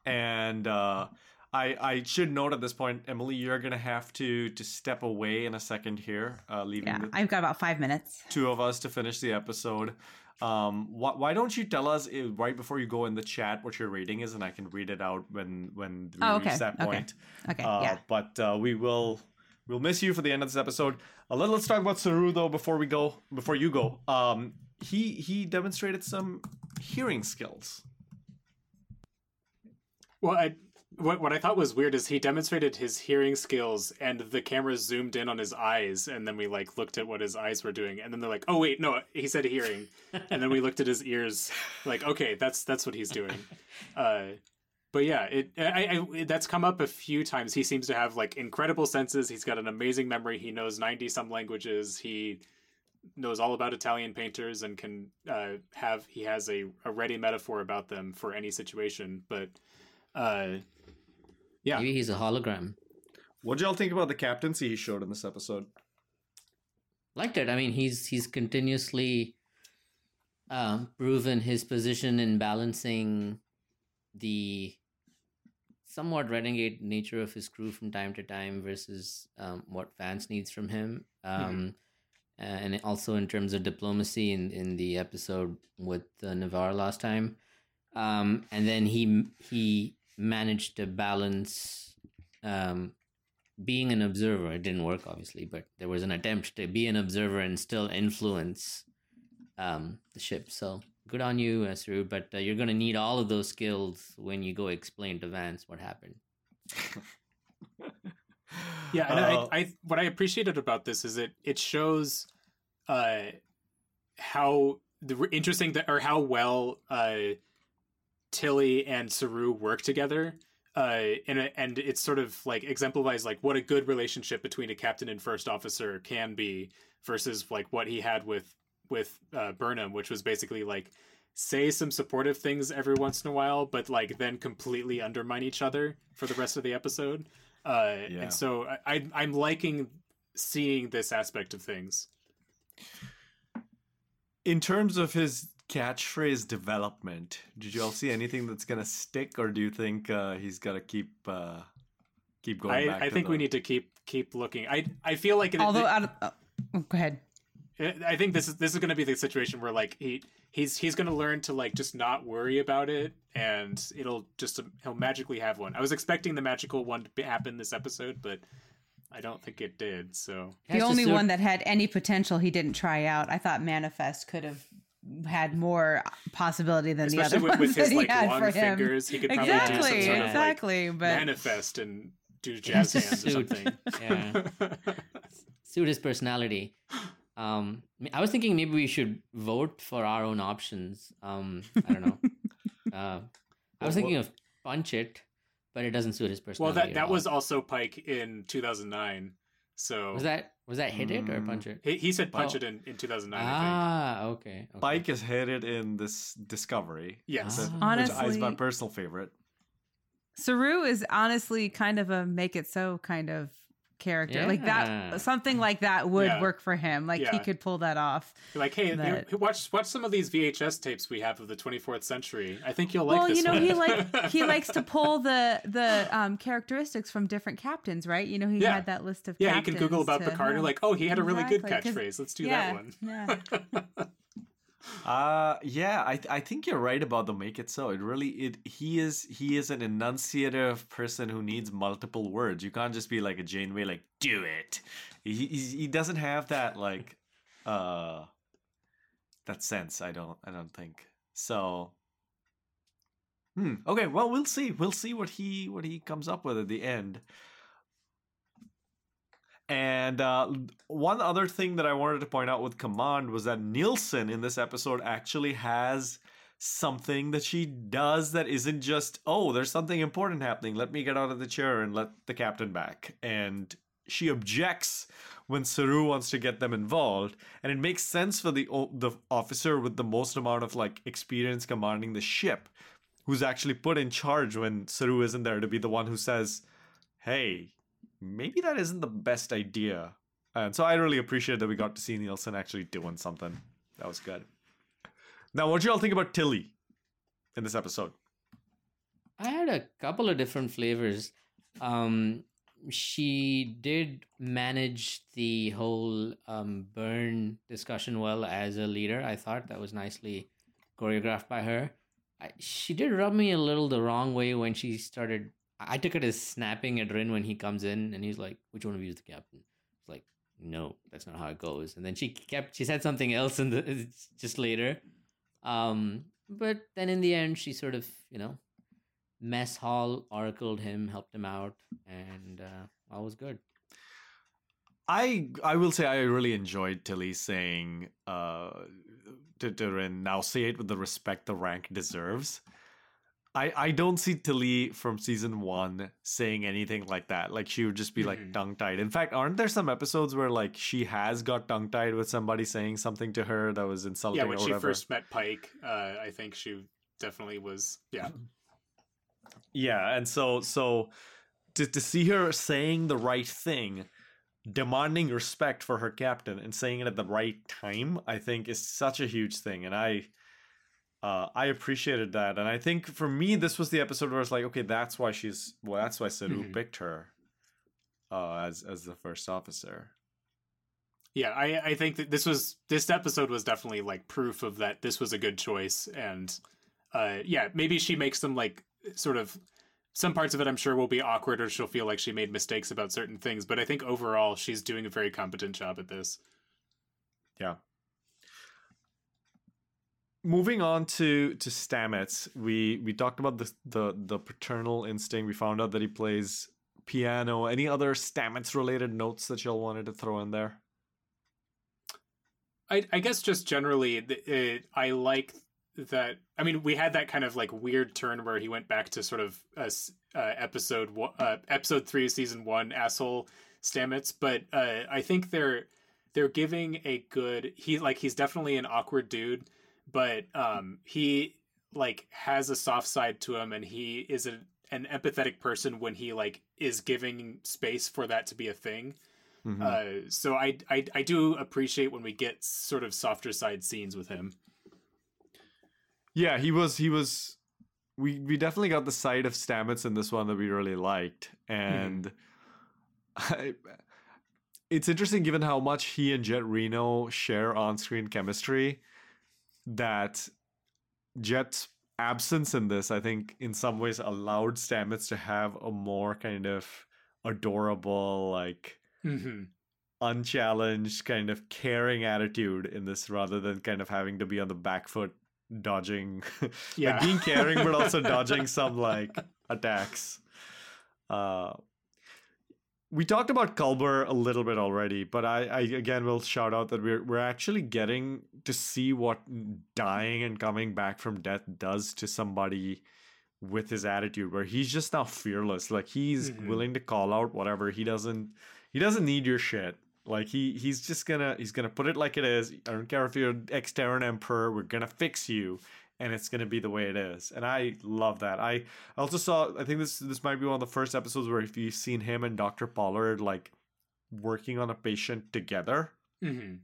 D: and uh, I, I should note at this point, Emily, you're gonna have to to step away in a second here, uh, leaving
F: Yeah,
D: the
F: I've got about five minutes.
D: two of us to finish the episode. Um, wh- why don't you tell us uh, right before you go in the chat what your rating is, and I can read it out when when we
F: Oh, okay,
D: reach that
F: okay,
D: point.
F: okay,
D: Uh,
F: yeah.
D: But uh, we will we'll miss you for the end of this episode. Uh, let, let's talk about Saru though before we go. Before you go, um, he he demonstrated some hearing skills.
E: Well, I, what what I thought was weird is he demonstrated his hearing skills, and the camera zoomed in on his eyes, and then we like looked at what his eyes were doing, and then they're like, "Oh wait, no, he said hearing," [LAUGHS] and then we looked at his ears, like, "Okay, that's that's what he's doing." [LAUGHS] Uh, but yeah, it I, I that's come up a few times. He seems to have like incredible senses. He's got an amazing memory. He knows ninety some languages. He knows all about Italian painters and can uh, have he has a, a ready metaphor about them for any situation. But uh, yeah,
G: Maybe he's a hologram.
D: What did y'all think about the captaincy he showed in this episode?
G: Liked it. I mean, he's he's continuously um, proven his position in balancing the somewhat renegade nature of his crew from time to time versus um, what Vance needs from him. Um, And also in terms of diplomacy in, in the episode with uh, Ni'Var last time. Um, and then he he managed to balance um, being an observer. It didn't work, obviously, but there was an attempt to be an observer and still influence um, the ship. So good on you, Saru. But uh, you're going to need all of those skills when you go explain to Vance what happened. [LAUGHS]
E: Yeah, and
D: Uh,
E: I, I what I appreciated about this is it it shows uh how the interesting that or how well uh Tilly and Saru work together. Uh, and it- and it's sort of like exemplifies like what a good relationship between a captain and first officer can be versus like what he had with with uh, Burnham, which was basically like say some supportive things every once in a while, but like then completely undermine each other for the rest of the episode. Uh,
D: Yeah.
E: And so I, I I'm liking seeing this aspect of things.
D: In terms of his catchphrase development, did you all see anything that's gonna stick, or do you think uh, he's gotta keep uh, keep going back?
E: I, I
D: to
E: think
D: the-
E: we need to keep keep looking. I I feel like it,
F: Although,
E: it-
F: out of, oh, go ahead.
E: I think this is this is going to be the situation where like he he's he's going to learn to like just not worry about it, and it'll just um, he'll magically have one. I was expecting the magical one to happen this episode, but I don't think it did. So
F: The only one that had any potential he didn't try out. I thought Manifest could have had more possibility than the other
E: with,
F: ones
E: with his
F: that he
E: like
F: had
E: long
F: for him.
E: fingers, he could probably do some
F: exactly,
E: sort of
F: exactly.
E: like
F: but
E: manifest and do
G: Has
E: jazz [LAUGHS] hands or something.
G: Yeah. [LAUGHS] suit his personality. Um, I was thinking maybe we should vote for our own options. Um, I don't know. [LAUGHS] uh, I was thinking of punch it, but it doesn't suit his
E: personal.
G: well,
E: that that was also Pike in 2009. So
G: was that was that hit it or punch it?
E: he, he said punch
G: Oh.
E: it in, in 2009. I think.
G: Ah, okay. okay.
D: Pike is hit it in this Discovery.
E: Yes.
D: that-
G: Ah.
D: which is my personal favorite.
F: Saru is honestly kind of a make it so kind of character. Like that, something like that would
E: Yeah.
F: work for him. Like he could pull that off.
E: Like, hey,
F: That-
E: hey, watch watch some of these VHS tapes we have of the 24th century. I think you'll like
F: well,
E: this
F: you know,
E: one.
F: he like he [LAUGHS] likes to pull the the um, characteristics from different captains, right? You know, he
E: Yeah.
F: had that list of
E: yeah, you can Google about
F: to-
E: Picard. and
F: yeah.
E: Like, oh, he had a really good catchphrase. Let's do
F: yeah,
E: that one. [LAUGHS]
D: Uh yeah, I I think you're right about the make it so. It really it he is he is an enunciative person who needs multiple words. You can't just be like a Janeway like do it. He he doesn't have that like uh that sense. I don't I don't think. So Hmm. Okay, well we'll see. We'll see what he what he comes up with at the end. And uh, one other thing that I wanted to point out with Command was that Nilsson in this episode actually has something that she does that isn't just, oh, there's something important happening. Let me get out of the chair and let the captain back. And she objects when Saru wants to get them involved. And it makes sense for the, the officer with the most amount of like experience commanding the ship who's actually put in charge when Saru isn't there to be the one who says, hey, maybe that isn't the best idea. And so I really appreciate that we got to see Nilsson actually doing something. That was good. Now, what do y'all think about Tilly in this episode?
G: I had a couple of different flavors. Um, she did manage the whole um, burn discussion well as a leader. I thought that was nicely choreographed by her. I, she did rub me a little the wrong way when she started. I took it as snapping at Ryn when he comes in and he's like, "Which one of you is the captain?" It's like, "No, that's not how it goes." And then she kept. She said something else in the [LAUGHS] just later. Um, but then in the end, she sort of, you know, mess hall oracled him, helped him out, and uh, all was good.
D: I I will say I really enjoyed Tilly saying uh to, to Ryn, now say it with the respect the rank deserves. I, I don't see Tilly from season one saying anything like that. Like she would just be like tongue tied. In fact, aren't there some episodes where like she has got tongue tied with somebody saying something to her that was insulting
E: Yeah,
D: or
E: when she
D: whatever?
E: first met Pike, uh, I think she definitely was. Yeah,
D: Yeah, and so so to to see her saying the right thing, demanding respect for her captain and saying it at the right time, I think is such a huge thing. And I uh I appreciated that. And I think for me this was the episode where it's like, okay, that's why she's well, that's why Saru
E: Mhm.
D: picked her uh as as the first officer.
E: yeah. I I think that this was this episode was definitely like proof of that. This was a good choice, and uh, yeah, maybe she makes them like sort of. Some parts of it, I'm sure, will be awkward, or she'll feel like she made mistakes about certain things. But I think overall, she's doing a very competent job at this.
D: Yeah. Moving on to to Stamets, we we talked about the the the paternal instinct. We found out that he plays piano. Any other Stamets related notes that y'all wanted to throw in there?
E: I, I guess just generally, it, I like that. I mean, we had that kind of like weird turn where he went back to sort of s- uh, episode uh, episode three season one, asshole Stamets. But uh, I think they're they're giving a good. He like he's definitely an awkward dude, but um, he like has a soft side to him, and he is a, an empathetic person when he like is giving space for that to be a thing.
D: Mhm.
E: Uh, so I, I I do appreciate when we get sort of softer side scenes with him.
D: yeah, he was he was. We we definitely got the side of Stamets in this one that we really liked, and I, it's interesting given how much he and Jet Reno share on-screen chemistry. That Jet's absence in this, I think, in some ways allowed Stamets to have a more kind of adorable, like
E: Mm-hmm.
D: unchallenged, kind of caring attitude in this, rather than kind of having to be on the back foot, dodging, [LAUGHS]
E: Yeah.
D: like being caring but also dodging [LAUGHS] some like attacks. Uh, we talked about Culber a little bit already, but I, I again will shout out that we're we're actually getting to see what dying and coming back from death does to somebody with his attitude where he's just now fearless. Like he's
E: Mhm.
D: willing to call out whatever. He doesn't he doesn't need your shit. Like he he's just gonna he's gonna put it like it is. I don't care if you're ex terran emperor we're gonna fix you and it's gonna be the way it is and i love that i also saw i think this this might be one of the first episodes where if you've seen him and dr pollard like working on a patient together
E: Mm-hmm.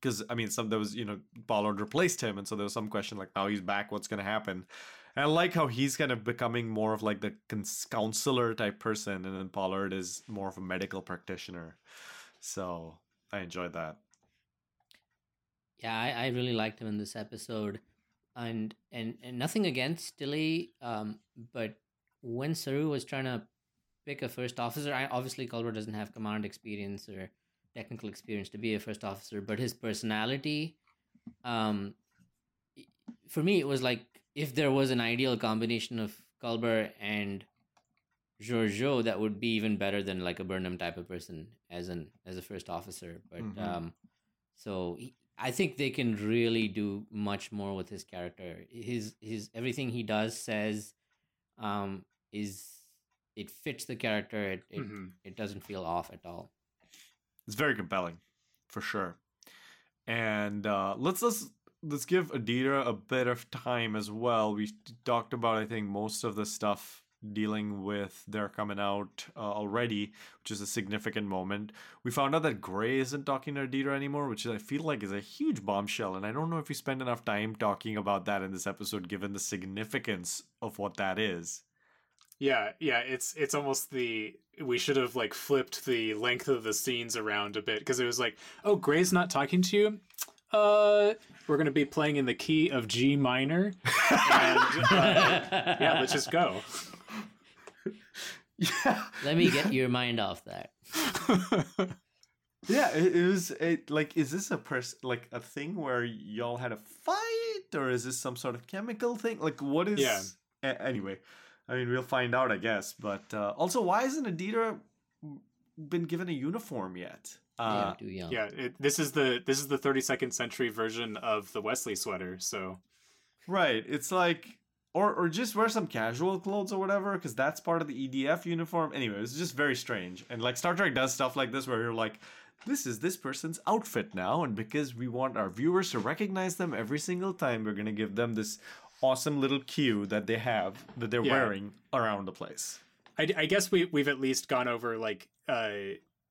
D: because I mean, some there was you know Pollard replaced him, and so there was some question like, now he's back, what's going to happen? And I like how he's kind of becoming more of like the cons- counselor type person, and then Pollard is more of a medical practitioner. So I enjoyed that.
G: Yeah, I, I really liked him in this episode, and and and nothing against Tilly, um, but when Saru was trying to pick a first officer, I obviously Culber doesn't have command experience or technical experience to be a first officer, but his personality, um, for me, it was like if there was an ideal combination of Culber and Georgiou, that would be even better than like a Burnham type of person as an as a first officer. But
D: Mhm.
G: um, so he, I think they can really do much more with his character. His his everything he does says, um, is it fits the character. It it,
E: Mhm.
G: it doesn't feel off at all.
D: It's very compelling, for sure. And uh, let's let's let's give Adira a bit of time as well. We talked about I think most of the stuff dealing with their coming out uh, already, which is a significant moment. We found out that Gray isn't talking to Adira anymore, which I feel like is a huge bombshell. And I don't know if we spend enough time talking about that in this episode, given the significance of what that is.
E: Yeah, yeah, it's it's almost the we should have like flipped the length of the scenes around a bit because it was like, oh, Gray's not talking to you. Uh, we're gonna be playing in the key of G minor, and uh, yeah, let's just go.
D: Yeah.
G: Let me get your mind off that. [LAUGHS]
D: Yeah, it, it was it, like, is this a person like a thing where y'all had a fight, or is this some sort of chemical thing? Like, what is?
E: Yeah.
D: A- anyway, I mean, we'll find out, I guess. But uh, also, why isn't Adira been given a uniform yet? Uh,
G: yeah, too young.
E: Yeah, it, this is the this is the 32nd century version of the Wesley sweater. So
D: Right. It's like or or just wear some casual clothes or whatever because that's part of the EDF uniform. Anyway, it's just very strange. And like Star Trek does stuff like this where you're like this is this person's outfit now and because we want our viewers to recognize them every single time we're going to give them this awesome little cue that they have that they're
E: Yeah.
D: wearing around the place.
E: I, I guess we we've at least gone over like uh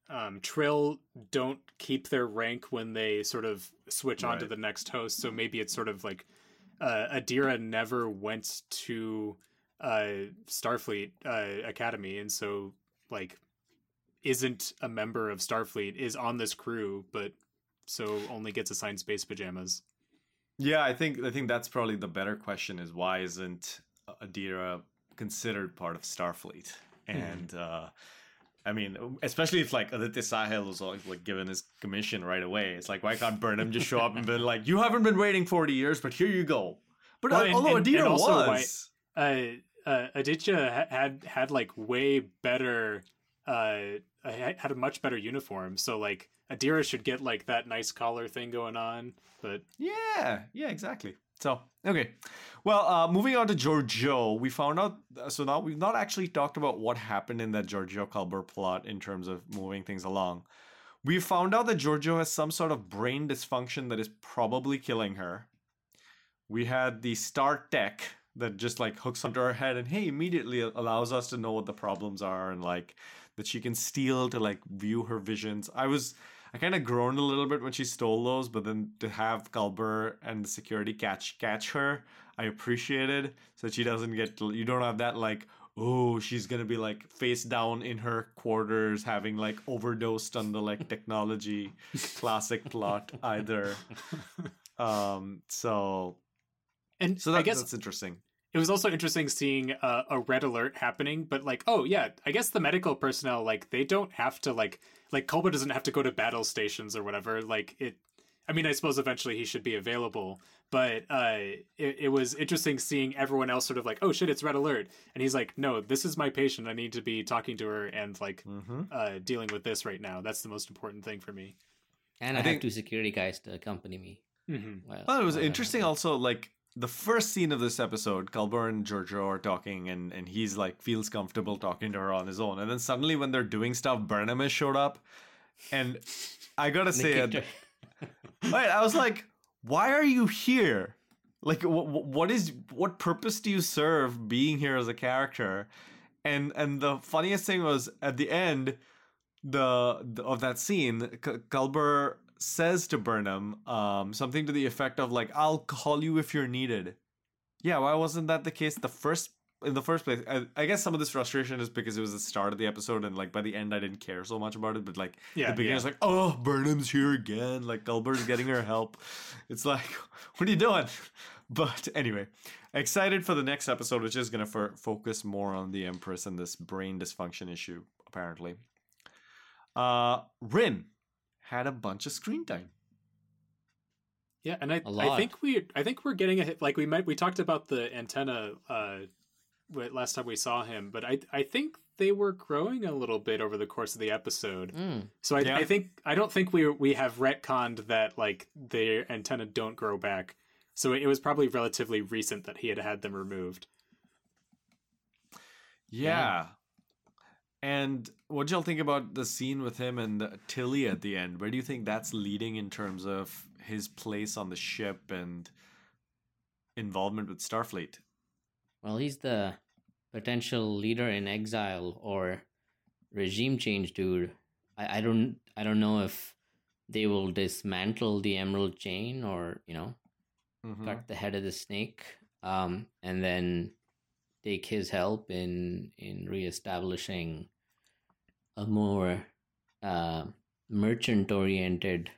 E: um Trill don't keep their rank when they sort of switch on to the next host. So maybe it's sort of like uh Adira never went to uh Starfleet uh Academy and so like isn't a member of Starfleet, is on this crew, but so only gets assigned space pajamas.
D: Yeah, I think I think that's probably the better question is why isn't Adira considered part of Starfleet? And uh I mean, especially if like Aditya Sahil was like, like given his commission right away, it's like why can't Burnham just show up and be like, "You haven't been waiting forty years, but here you go." But
E: Well,
D: uh,
E: and-
D: although
E: and- and also why-
D: was,
E: uh, uh, Aditya had had like way better, uh, had a much better uniform. So like Adira should get like that nice collar thing going on. But
D: Yeah, yeah, exactly. So, okay. Well, uh, moving on to Georgiou, we found out. So now we've not actually talked about what happened in that Georgiou Culber plot in terms of moving things along. We found out that Georgiou has some sort of brain dysfunction that is probably killing her. We had the Star Tech that just like hooks onto her head and hey, immediately allows us to know what the problems are and like that she can steal to like view her visions. I was I kind of groaned a little bit when she stole those, but then to have Culber and the security catch catch her, I appreciated so she doesn't get you don't have that like oh she's gonna be like face down in her quarters having like overdosed on the like technology [LAUGHS] classic plot either. [LAUGHS] Um, so
E: and
D: so that,
E: I guess
D: that's interesting.
E: It was also interesting seeing uh, a red alert happening. But like, oh yeah, I guess the medical personnel like they don't have to like like Culber doesn't have to go to battle stations or whatever. Like it. I mean, I suppose eventually he should be available, but uh, it, it was interesting seeing everyone else sort of like, oh shit, it's red alert, and he's like, no, this is my patient. I need to be talking to her and like
D: Mm-hmm.
E: uh, dealing with this right now. That's the most important thing for me.
G: And
D: I
G: I,
D: think-
G: have two security guys to accompany me.
E: Mm-hmm.
G: Well,
D: Well, it was
G: while
D: interesting also like the first scene of this episode, Culber and Georgiou are talking and, and he's like feels comfortable talking to her on his own. And then suddenly when they're doing stuff, Burnham has showed up. And I gotta say,
G: kicked uh,
D: at- [LAUGHS] I was like, why are you here? Like, what, what is what purpose do you serve being here as a character? And and the funniest thing was at the end, the, the of that scene, Culber says to Burnham um, something to the effect of like, "I'll call you if you're needed." Yeah, why wasn't that the case the first in the first place? I, I guess some of this frustration is because it was the start of the episode, and like by the end, I didn't care so much about it. But like,
E: Yeah,
D: the beginning
E: yeah.
D: was like, "Oh, Burnham's here again!" Like Culber's getting her help. It's like, [LAUGHS] what are you doing? But anyway, excited for the next episode, which is gonna f- focus more on the Empress and this brain dysfunction issue. Apparently, uh, Ryn had a bunch of screen time.
E: Yeah, and I, I think we I think we're getting a hit. Like we might we talked about the antenna uh last time we saw him, but I I think they were growing a little bit over the course of the episode.
G: Mm.
E: So I,
D: Yeah.
E: I think I don't think we we have retconned that like their antenna don't grow back. So it was probably relatively recent that he had had them removed.
D: Yeah. And what do y'all think about the scene with him and Tilly at the end? Where do you think that's leading in terms of his place on the ship and involvement with Starfleet?
G: Well, he's the potential leader in exile or regime change dude. I, I don't I don't know if they will dismantle the emerald chain or, you know,
D: Mhm.
G: cut the head of the snake. Um, and then take his help in in reestablishing a more uh, merchant oriented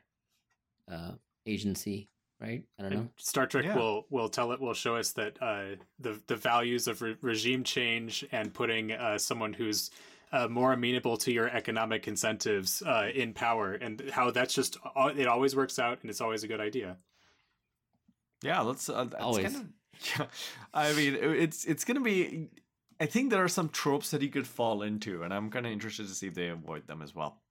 G: uh, agency, right? I don't know.
E: Star Trek
D: Yeah.
E: will will tell it will show us that uh, the the values of re- regime change and putting uh, someone who's uh, more amenable to your economic incentives uh, in power, and how that's just it always works out, and it's always a good idea.
D: Yeah, let's. Uh, that's
G: Always.
D: Kind of, [LAUGHS] yeah, I mean, it's it's gonna be. I think there are some tropes that he could fall into, and I'm kind of interested to see if they avoid them as well.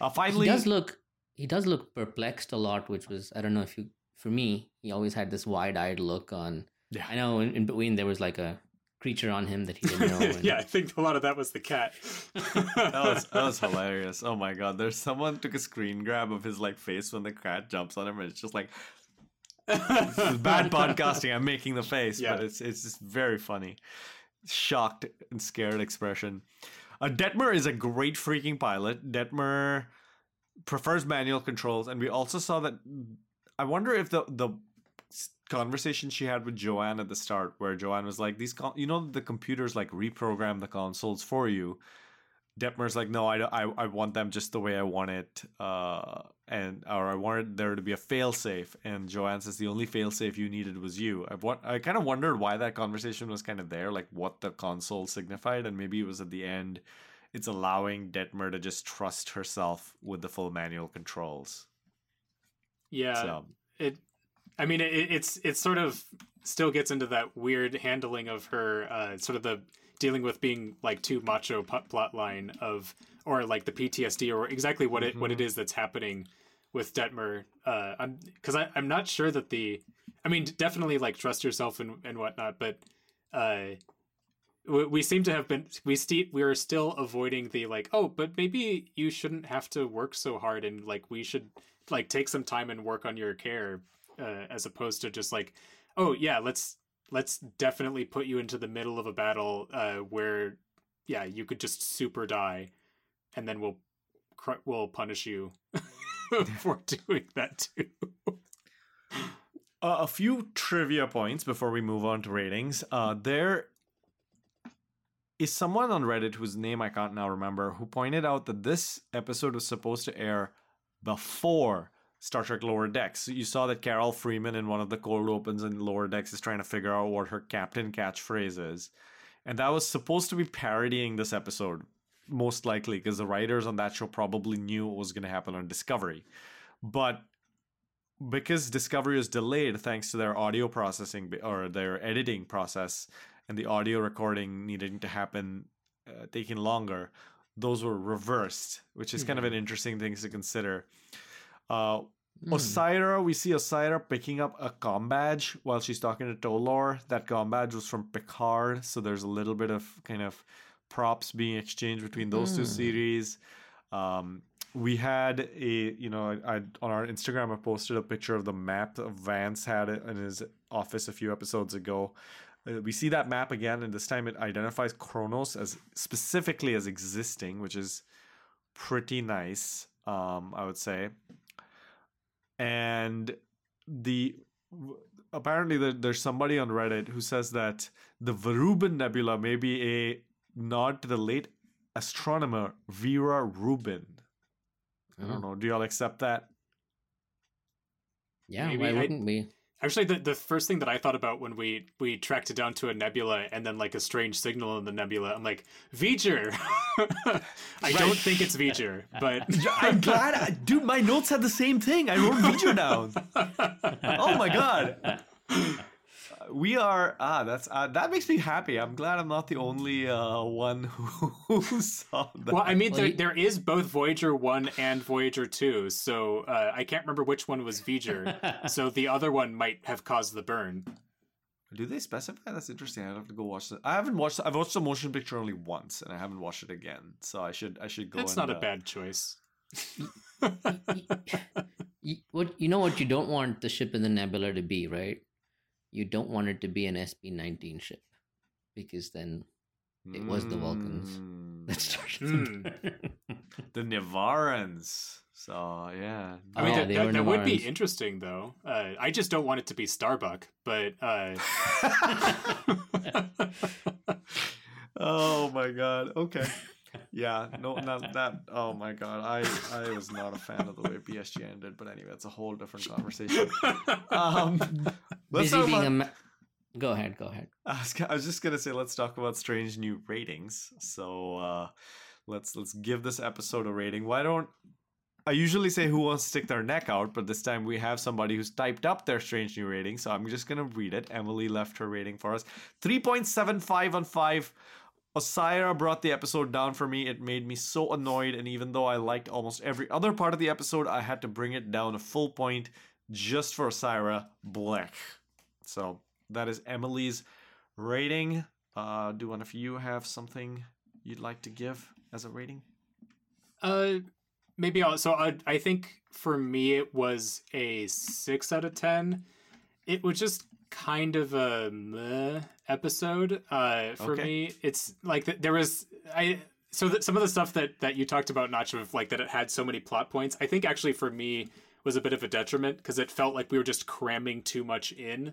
D: Uh, finally,
G: he does look he does look perplexed a lot, which was I don't know if you for me he always had this wide eyed look on.
D: Yeah.
G: I know in, in between there was like a creature on him that he didn't know. [LAUGHS] and-
E: yeah, I think a lot of that was the cat. [LAUGHS]
D: that was that was hilarious. Oh my god, there's someone took a screen grab of his like face when the cat jumps on him, and it's just like [LAUGHS] this is bad podcasting. I'm making the face,
E: Yeah.
D: but it's it's just very funny. Shocked and scared expression. Uh, Detmer is a great freaking pilot. Detmer prefers manual controls, and we also saw that. I wonder if the the conversation she had with Joanne at the start, where Joanne was like, "These, con- you know, the computers like reprogram the consoles for you." Detmer's like, no, I, I, I want them just the way I want it, uh, and or I wanted there to be a failsafe. And Joanne says the only failsafe you needed was you. I wa- I kind of wondered why that conversation was kind of there, like what the console signified, and maybe it was at the end. It's allowing Detmer to just trust herself with the full manual controls.
E: Yeah,
D: So
E: it. I mean, it, it's it sort of still gets into that weird handling of her, uh, sort of the dealing with being like too macho p- plot line of, or like the PTSD or exactly what it what it is that's happening with Detmer. Uh, I'm because I'm not sure that the, I mean, definitely like trust yourself and and whatnot, but uh, we, we seem to have been we st- we are still avoiding the like oh but maybe you shouldn't have to work so hard and like we should like take some time and work on your care uh, as opposed to just like oh yeah let's let's definitely put you into the middle of a battle uh, where yeah you could just super die and then we'll cr- we'll punish you [LAUGHS] for [LAUGHS] doing that too
D: Uh, a few trivia points before we move on to ratings. Uh, there is someone on Reddit whose name I can't now remember who pointed out that this episode was supposed to air before Star Trek Lower Decks. You saw that Carol Freeman in one of the cold opens in Lower Decks is trying to figure out what her captain catchphrase is. And that was supposed to be parodying this episode, most likely, because the writers on that show probably knew what was going to happen on Discovery. But because Discovery is delayed thanks to their audio processing or their editing process and the audio recording needing to happen uh, taking longer, those were reversed, which is kind of an interesting thing to consider. Uh, Osyraa, we see Osyraa picking up a com badge while she's talking to Tolor. That com badge was from Picard, so there's a little bit of kind of props being exchanged between those two series. Um, we had a, you know, I, I on our Instagram I posted a picture of the map that Vance had in his office a few episodes ago. Uh, we see that map again, and this time it identifies Kronos as specifically as existing, which is pretty nice, um, I would say. And the apparently there, there's somebody on Reddit who says that the Verubin Nebula may be a nod to the late astronomer Vera Rubin. I don't oh. know. Do y'all accept that?
G: Yeah,
E: Maybe
G: why wouldn't we?
E: Actually, the, the first thing that I thought about when we we tracked it down to a nebula and then like a strange signal in the nebula, I'm like, V'ger. [LAUGHS] I don't think it's V'ger, but [LAUGHS]
D: I'm glad, I, dude. My notes had the same thing. I wrote V'ger down. [LAUGHS] oh my god. We are ah. That's uh, that makes me happy. I'm glad I'm not the only uh, one who, [LAUGHS] who saw that.
E: well, I mean,
G: Well,
E: there, there is both Voyager one and Voyager two, so uh, I can't remember which one was V'ger. [LAUGHS] so the other one might have caused the burn.
D: Do they specify? That's interesting. I'd have to go watch it. I haven't watched. I've watched the motion picture only once, and I haven't watched it again. So I should. I should go.
E: That's
D: and,
E: not a
D: uh,
E: bad choice. [LAUGHS]
G: What you know what you don't want the ship in the nebula to be, right? You don't want it to be an SB nineteen ship, because then it was the Vulcans [LAUGHS]
D: Mm,
G: that started.
E: Hmm.
G: the- [LAUGHS]
D: the Nivarans. So yeah.
E: I mean,
G: Oh,
E: that, that, that would be interesting, though. Uh, I just don't want it to be Starbuck, but uh, [LAUGHS]
D: oh my god. Okay. Yeah, [LAUGHS] no, not that. Oh my god, I I was not a fan of the way PSG ended, but anyway, it's a whole different conversation. [LAUGHS] Um, let's
G: Busy
D: talk about,
G: a. Go ahead. Go ahead.
D: I was, I was just gonna say let's talk about strange new ratings. So uh, let's let's give this episode a rating. Why don't I usually say who wants to stick their neck out, but this time we have somebody who's typed up their strange new rating. So I'm just gonna read it. Emily left her rating for us. Three point seven five on five. Osyraa brought the episode down for me. It made me so annoyed, and even though I liked almost every other part of the episode, I had to bring it down a full point just for Osira. Blech. So that is Emily's rating. Uh, do one of you have something you'd like to give as a rating?
E: uh, maybe I'll. So I, I think for me it was a six out of ten. It was just kind of a meh episode. Uh, for
D: Okay.
E: me, it's like th- there was I. So that some of the stuff that that you talked about, Nacho, of like that it had so many plot points. I think actually for me was a bit of a detriment because it felt like we were just cramming too much in.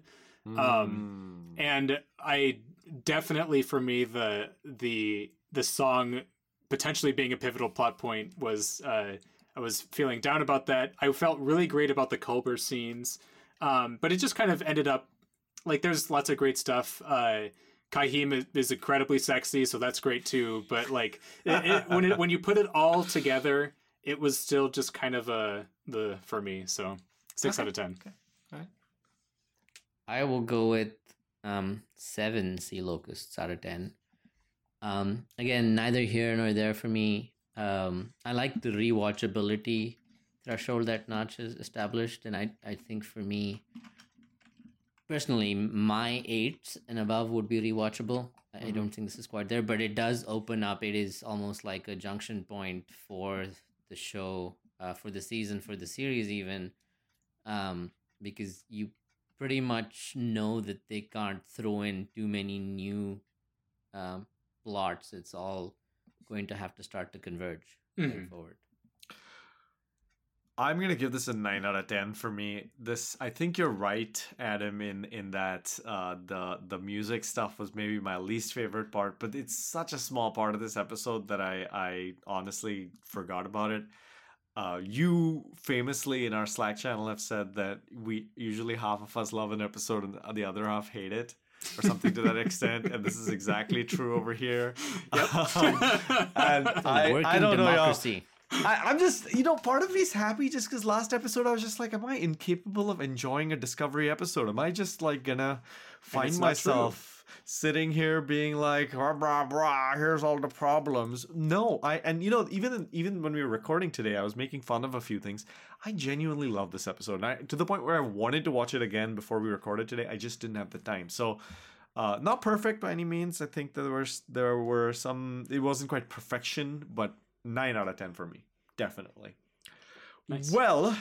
E: Um, and I definitely for me the the the song potentially being a pivotal plot point was uh, I was feeling down about that. I felt really great about the Culber scenes, um, but it just kind of ended up like there's lots of great stuff. Uh, Kyheem is, is incredibly sexy, so that's great too. But like it, it, when it, when you put it all together, it was still just kind of a the for me. So six
D: Okay.
E: out of ten.
G: I will go with um seven sea locusts out of ten. Um, again, neither here nor there for me. Um, I like the rewatchability threshold that Notch has established, and I I think for me, personally, my eight and above would be rewatchable. I don't think this is quite there, but it does open up. It is almost like a junction point for the show, uh, for the season, for the series, even, um, because you pretty much know that they can't throw in too many new um, plots. It's all going to have to start to converge going
E: Mhm.
G: forward.
D: I'm gonna give this a nine out of ten for me. This I think you're right, Adam, in in that uh, the the music stuff was maybe my least favorite part, but it's such a small part of this episode that I I honestly forgot about it. Uh, you famously in our Slack channel have said that we usually half of us love an episode and the other half hate it. Or something to that extent, and this is exactly true over here. [LAUGHS] [LAUGHS] Um, and [LAUGHS] I, I don't know, y'all. I, I'm just, you know, part of me's happy just because last episode I was just like, am I incapable of enjoying a Discovery episode? Am I just like gonna find
E: it's not true.
D: myself sitting here being like, here's all the problems? No, I, and you know, even even when we were recording today, I was making fun of a few things. I genuinely love this episode, and I, to the point where I wanted to watch it again before we recorded today. I just didn't have the time. So, uh, not perfect by any means. I think there was there were some. It wasn't quite perfection, but nine out of ten for me, definitely.
E: Nice.
D: Well,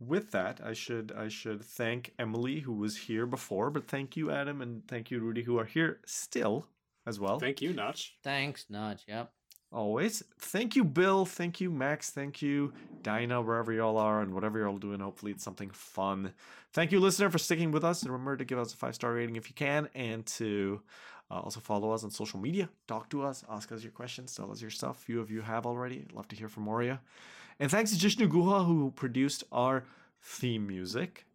D: with that, I should I should thank Emily who was here before, but thank you Adam and thank you Rudy who are here still as well.
E: Thank you, Notch.
G: Thanks, Notch. Yep.
D: Always. Thank you, Bill. Thank you, Max. Thank you, Dinah, wherever y'all are and whatever y'all doing. Hopefully, it's something fun. Thank you, listener, for sticking with us. And remember to give us a five star rating if you can, and to uh, also follow us on social media. Talk to us, ask us your questions, tell us your stuff. Few of you have already. Love to hear from more of you. And thanks to Jishnu Guha, who produced our theme music.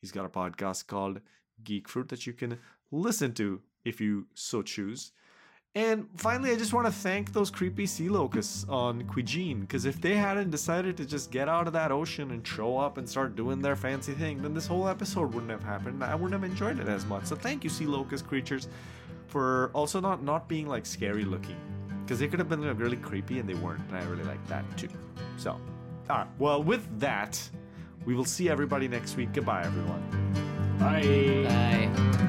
D: He's got a podcast called Geek Fruit that you can listen to if you so choose. And finally, I just want to thank those creepy sea locusts on Kwejian, because if they hadn't decided to just get out of that ocean and show up and start doing their fancy thing, then this whole episode wouldn't have happened. I wouldn't have enjoyed it as much. So thank you, sea locust creatures, for also not not being like scary looking, because they could have been like, really creepy and they weren't. And I really like that too. So, all right. Well, with that, we will see everybody next week. Goodbye, everyone.
E: Bye.
G: Bye.